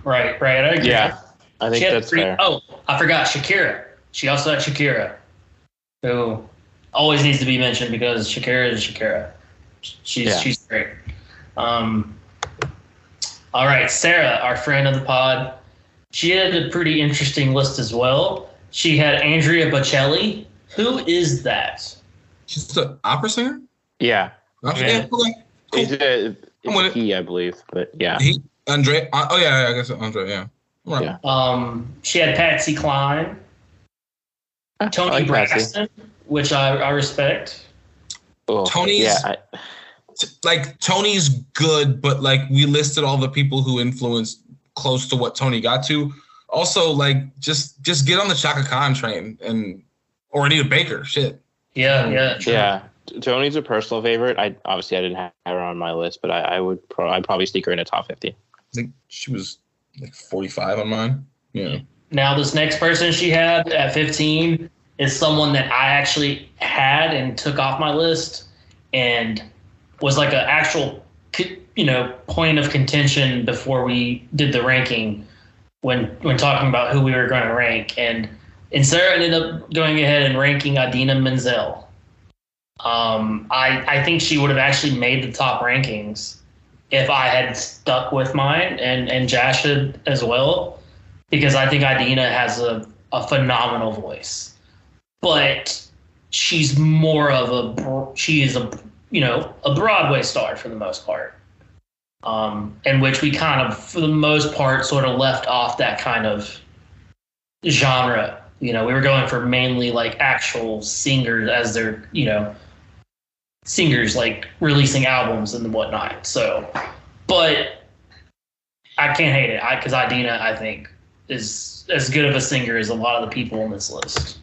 Speaker 1: right, right. I agree.
Speaker 2: Yeah, I think that's
Speaker 1: pretty-
Speaker 2: fair.
Speaker 1: Oh, I forgot Shakira. She also had Shakira, who always needs to be mentioned because Shakira is Shakira. She's
Speaker 2: Yeah.
Speaker 1: she's great. Um, all right, Sarah, our friend of the pod, she had a pretty interesting list as well. She had Andrea Bocelli. Who is that?
Speaker 3: She's the opera singer.
Speaker 2: Yeah,
Speaker 3: Opera-
Speaker 1: Yeah.
Speaker 3: yeah, cool.
Speaker 2: a
Speaker 3: I'm with it.
Speaker 2: he, I believe, but yeah.
Speaker 3: He Andre. uh, Oh yeah, yeah, I guess Andre. Yeah. Right.
Speaker 2: Yeah.
Speaker 1: Um, she had Patsy Cline, Tony
Speaker 2: like Patsy.
Speaker 1: Braxton, which I, I respect.
Speaker 2: Oh,
Speaker 3: Toni's-
Speaker 2: Yeah, I,
Speaker 3: T- Like Toni's good, but like we listed all the people who influenced close to what Toni got to. Also, like just just get on the Chaka Khan train and or Anita Baker. Shit.
Speaker 1: Yeah, mm, yeah, true.
Speaker 2: yeah. Toni's a personal favorite. I obviously I didn't have her on my list, but I, I would pro- I'd probably sneak her in a top fifty.
Speaker 3: I think she was like 45 on mine. Yeah.
Speaker 1: Now, this next person she had at 15 is someone that I actually had and took off my list and was like an actual, you know, point of contention before we did the ranking when when talking about who we were going to rank. And and Sarah ended up going ahead and ranking Idina Menzel. Um, I I think she would have actually made the top rankings if I had stuck with mine and and Jash as well because I think Idina has a, a phenomenal voice, but she's more of a she is a you know a Broadway star for the most part, um, in which we kind of for the most part sort of left off that kind of genre. You know, we were going for mainly like actual singers as their you know singers like releasing albums and whatnot. So, but I can't hate it because Idina I think is as good of a singer as a lot of the people on this list.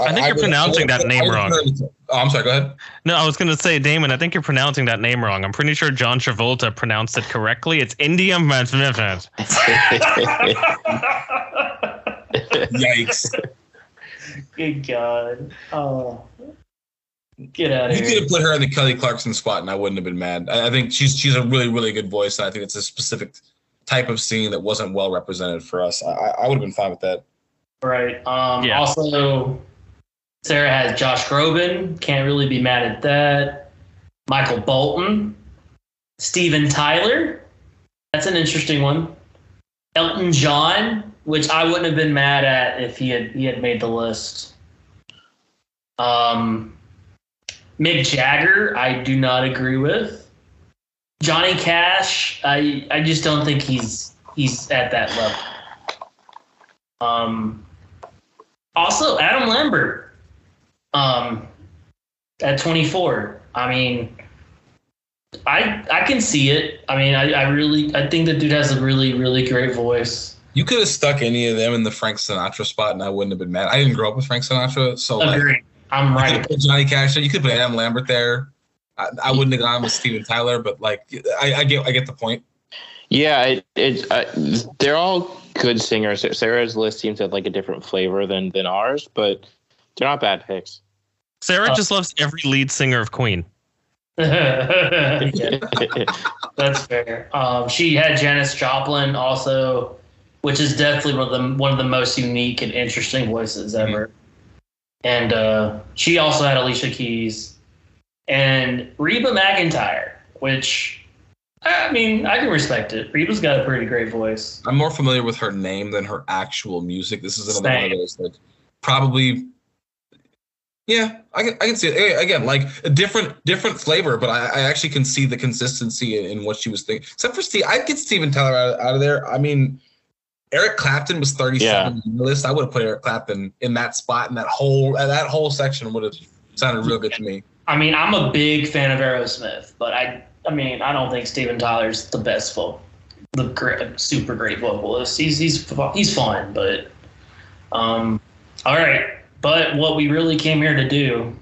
Speaker 4: I think you're
Speaker 3: would-
Speaker 4: pronouncing that name wrong.
Speaker 3: put her in the- Oh, I'm sorry. Go ahead.
Speaker 4: No, I was going to say, Damon, I think you're pronouncing that name wrong. I'm pretty sure John Travolta pronounced it correctly. It's India Matmifat.
Speaker 3: Yikes.
Speaker 1: Good God. Oh. Get out of here.
Speaker 3: You could have put her in the Kelly Clarkson spot, and I wouldn't have been mad. I, I think she's she's a really really good voice, and I think it's a specific type of scene that wasn't well represented for us. I, I I would have been fine with that.
Speaker 1: Right. Um,
Speaker 4: Yeah.
Speaker 1: Also, Sarah has Josh Groban. Can't really be mad at that. Michael Bolton. Steven Tyler. That's an interesting one. Elton John, which I wouldn't have been mad at if he had he had made the list. Um, Mick Jagger, I do not agree with. Johnny Cash, I I just don't think he's he's at that level. Um, also, Adam Lambert, um, at 24. I mean, I I can see it. I mean, I, I really I think the dude has a really really great voice.
Speaker 3: You could have stuck any of them in the Frank Sinatra spot, and I wouldn't have been mad. I didn't grow up with Frank Sinatra, so like,
Speaker 1: Agree. I'm
Speaker 3: you could
Speaker 1: right.
Speaker 3: have put Johnny Cash there. You could put Adam Lambert there. I, I wouldn't have gone with Steven Tyler, but like I, I get I get the point.
Speaker 2: Yeah, it, it, uh, they're all good singers. Sarah's list seems to have like a different flavor than than ours, but they're not bad picks.
Speaker 4: Sarah
Speaker 1: Uh,
Speaker 4: just loves every lead singer of Queen.
Speaker 1: Yeah, that's fair. Um, she had Janis Joplin also, which is definitely one of the one of the most unique and interesting voices ever. And uh, she also had Alicia Keys and Reba McEntire, which I mean I can respect it. Reba's got a pretty great voice.
Speaker 3: I'm more familiar with her name than her actual music. This is another one of those like probably. Yeah, I can I can see it again, like a different different flavor, but I, I actually can see the consistency in, in what she was thinking. Except for Steve, I'd get Steven Tyler out, out of there. I mean, Eric Clapton was 37
Speaker 2: Yeah.
Speaker 3: on the list. I would have put Eric Clapton in that spot, and that whole that whole section would have sounded real good to me.
Speaker 1: I mean I'm a big fan of Aerosmith, but I I mean I don't think Steven Tyler's the best vocal, the great, super great vocalist. He's he's he's fun, but um, all right. But what we really came here to do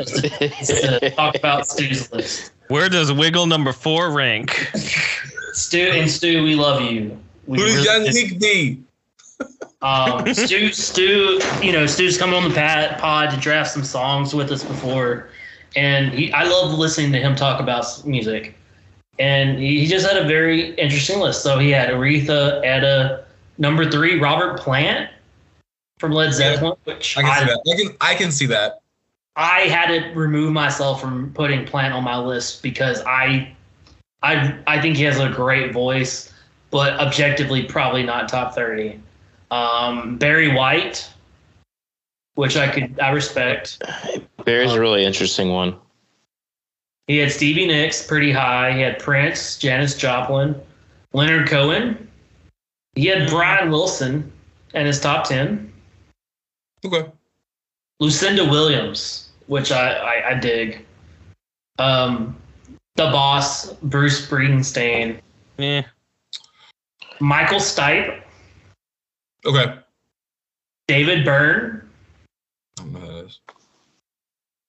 Speaker 1: is to, is to talk about Stu's list.
Speaker 4: Where does Wiggle number four rank?
Speaker 1: Stu and Stu, we love you. We
Speaker 3: Who does
Speaker 1: really-
Speaker 3: Young Nick be?
Speaker 1: Um, Stu, Stu, you know, Stu's come on the pad, pod to draft some songs with us before, and he, I love listening to him talk about music. And he, he just had a very interesting list. So he had Aretha, Etta, number three, Robert Plant from Led Zeppelin, which
Speaker 3: I can see
Speaker 1: I,
Speaker 3: that. I can I can see that.
Speaker 1: I had to remove myself from putting Plant on my list because I, I, I think he has a great voice, but objectively probably not top thirty. Um, Barry White, which I could I respect.
Speaker 2: Barry's a really interesting one.
Speaker 1: He had Stevie Nicks pretty high. He had Prince, Janis Joplin, Leonard Cohen. He had Brian Wilson and his top 10.
Speaker 3: Okay.
Speaker 1: Lucinda Williams, which I, I, I dig. Um, the boss, Bruce Springsteen,
Speaker 4: Eh.
Speaker 1: Michael Stipe,
Speaker 3: Okay.
Speaker 1: David Byrne,
Speaker 3: I don't know who that is.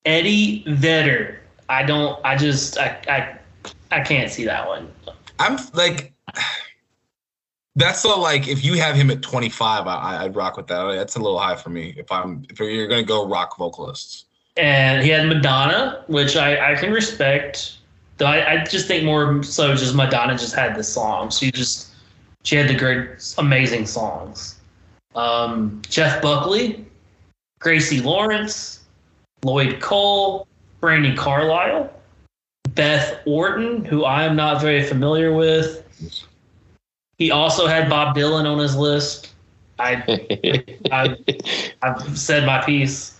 Speaker 1: Eddie Vedder. I don't. I just. I. I. I can't see that one.
Speaker 3: I'm like, that's the like. If you have him at 25, I, I'd rock with that. That's a little high for me. If I'm, if you're gonna go rock vocalists.
Speaker 1: And he had Madonna, which I, I can respect. Though I, I just think more so just Madonna just had the songs. She just she had the great amazing songs. Um, Jeff Buckley, Gracie Lawrence, Lloyd Cole, Brandi Carlile, Beth Orton, who I am not very familiar with. He also had Bob Dylan on his list. I I I've said my piece.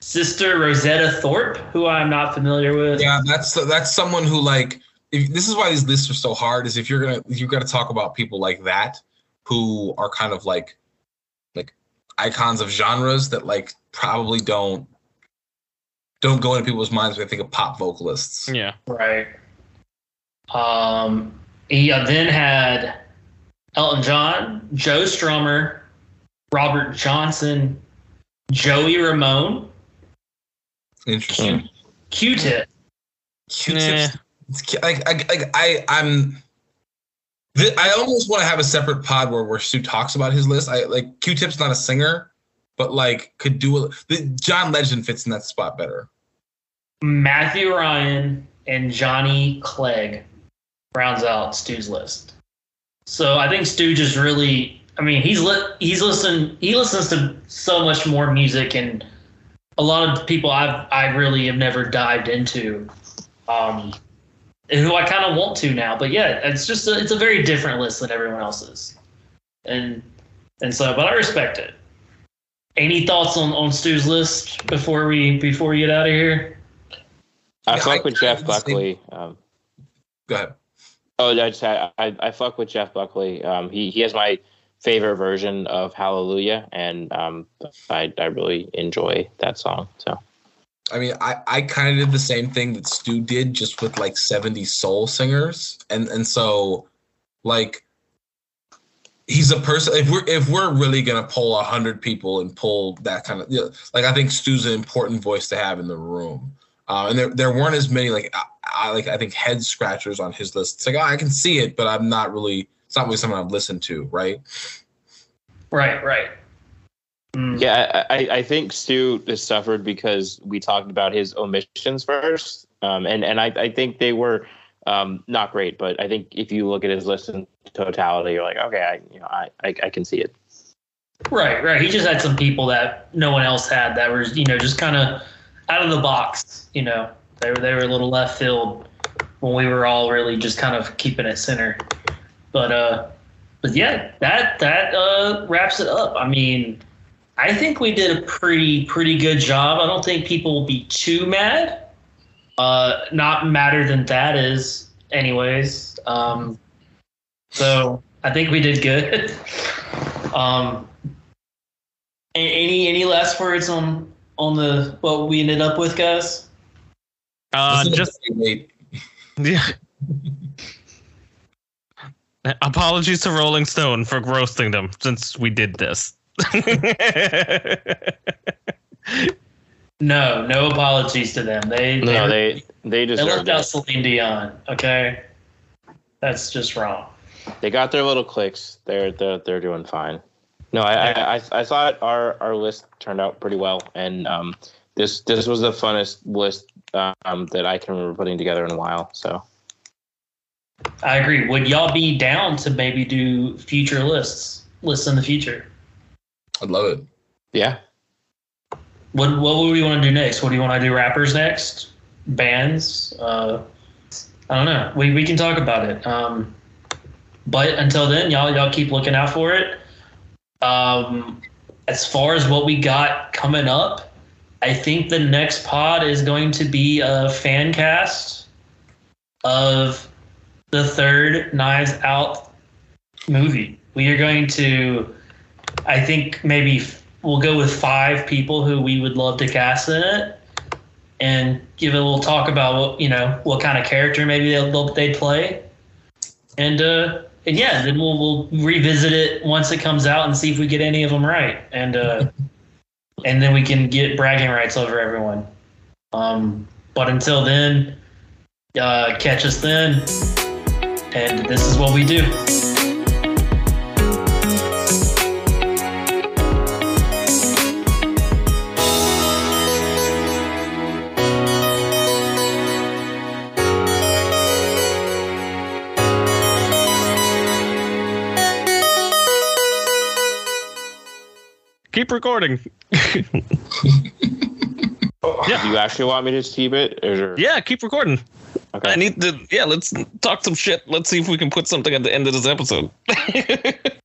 Speaker 1: Sister Rosetta Tharpe, who I'm not familiar with.
Speaker 3: Yeah, that's that's someone who like. If, this is why these lists are so hard. Is if you're gonna you've got to talk about people like that who are kind of like like icons of genres that like probably don't don't go into people's minds when they think of pop vocalists.
Speaker 4: Yeah.
Speaker 1: Right. Um, he uh, then had Elton John, Joe Strummer, Robert Johnson, Joey Ramone,
Speaker 3: Interesting.
Speaker 1: Q-Tip.
Speaker 3: Q-tips. Like, I, like I, I'm. th- I almost want to have a separate pod where where Stu talks about his list. I like Q-Tip's not a singer, but like could do a. The, John Legend fits in that spot better.
Speaker 1: Matthew Ryan, and Johnny Clegg rounds out Stu's list. So I think Stu just really. I mean, he's li- he's listen he listens to so much more music and a lot of people I've I really have never dived into, um, and who I kind of want to now. But yeah, it's just a, it's a very different list than everyone else's, and and so but I respect it. Any thoughts on on Stu's list before we before we get out of here?
Speaker 2: I
Speaker 3: Yeah,
Speaker 2: fuck with Jeff Buckley. Um,
Speaker 3: Go ahead.
Speaker 2: Oh, I just I, I I fuck with Jeff Buckley. Um, he he has my favorite version of Hallelujah, and um, I I really enjoy that song. So
Speaker 3: I mean, I, I kind of did the same thing that Stu did, just with like 70s soul singers, and and so, like, he's a person. If we're if we're really gonna pull a hundred people and pull that kind of, you know, like, I think Stu's an important voice to have in the room. Uh, and there there weren't as many like I, I like I think head scratchers on his list. It's like oh, I can see it, but I'm not really. It's not really something I've listened to, right?
Speaker 1: Right, right. Mm.
Speaker 2: yeah, I, I I think Stu has suffered because we talked about his omissions first, um, and and I I think they were. Um, not great, but I think if you look at his list in totality, you're like, okay, I, you know, I, I, I can see it.
Speaker 1: Right, right. He just had some people that no one else had that were, you know, just kind of out of the box. You know, they were they were a little left field when we were all really just kind of keeping it center. But uh, but yeah, that that uh wraps it up. I mean, I think we did a pretty pretty good job. I don't think people will be too mad. Uh, not madder than that is, anyways. Um, so I think we did good. um, any any last words on on the what we ended up with, guys?
Speaker 4: Uh, just
Speaker 3: Wait,
Speaker 4: yeah. Apologies to Rolling Stone for roasting them since we did this.
Speaker 1: No, no apologies to them. They
Speaker 2: No,
Speaker 1: they,
Speaker 2: they they
Speaker 1: they
Speaker 2: deserve
Speaker 1: left out. Celine Dion. Okay, that's just wrong.
Speaker 2: They got their little clicks. They're they're they're doing fine. No, I I, I, I thought our, our list turned out pretty well, and um, this this was the funnest list um, that I can remember putting together in a while. So
Speaker 1: I agree. Would y'all be down to maybe do future lists? Lists in the future.
Speaker 3: I'd love it.
Speaker 2: yeah,
Speaker 1: What what would we want to do next? What do you want to do? Rappers next? Bands? Uh, I don't know. We we can talk about it. Um, but until then, y'all y'all keep looking out for it. Um, as far as what we got coming up, I think the next pod is going to be a fan cast of the third Knives Out movie. We are going to, I think maybe we'll go with five people who we would love to cast in it, and give a little talk about what you know what kind of character maybe they'll they play, and uh, and yeah, then we'll we'll revisit it once it comes out and see if we get any of them right, and uh, and then we can get bragging rights over everyone. Um, but until then, uh, catch us then, and this is what we do.
Speaker 4: Keep recording. yeah.
Speaker 2: Do you actually want me to keep it? Or
Speaker 4: Yeah, keep recording.
Speaker 2: okay.
Speaker 4: I need to. Yeah, let's talk some shit. Let's see if we can put something at the end of this episode.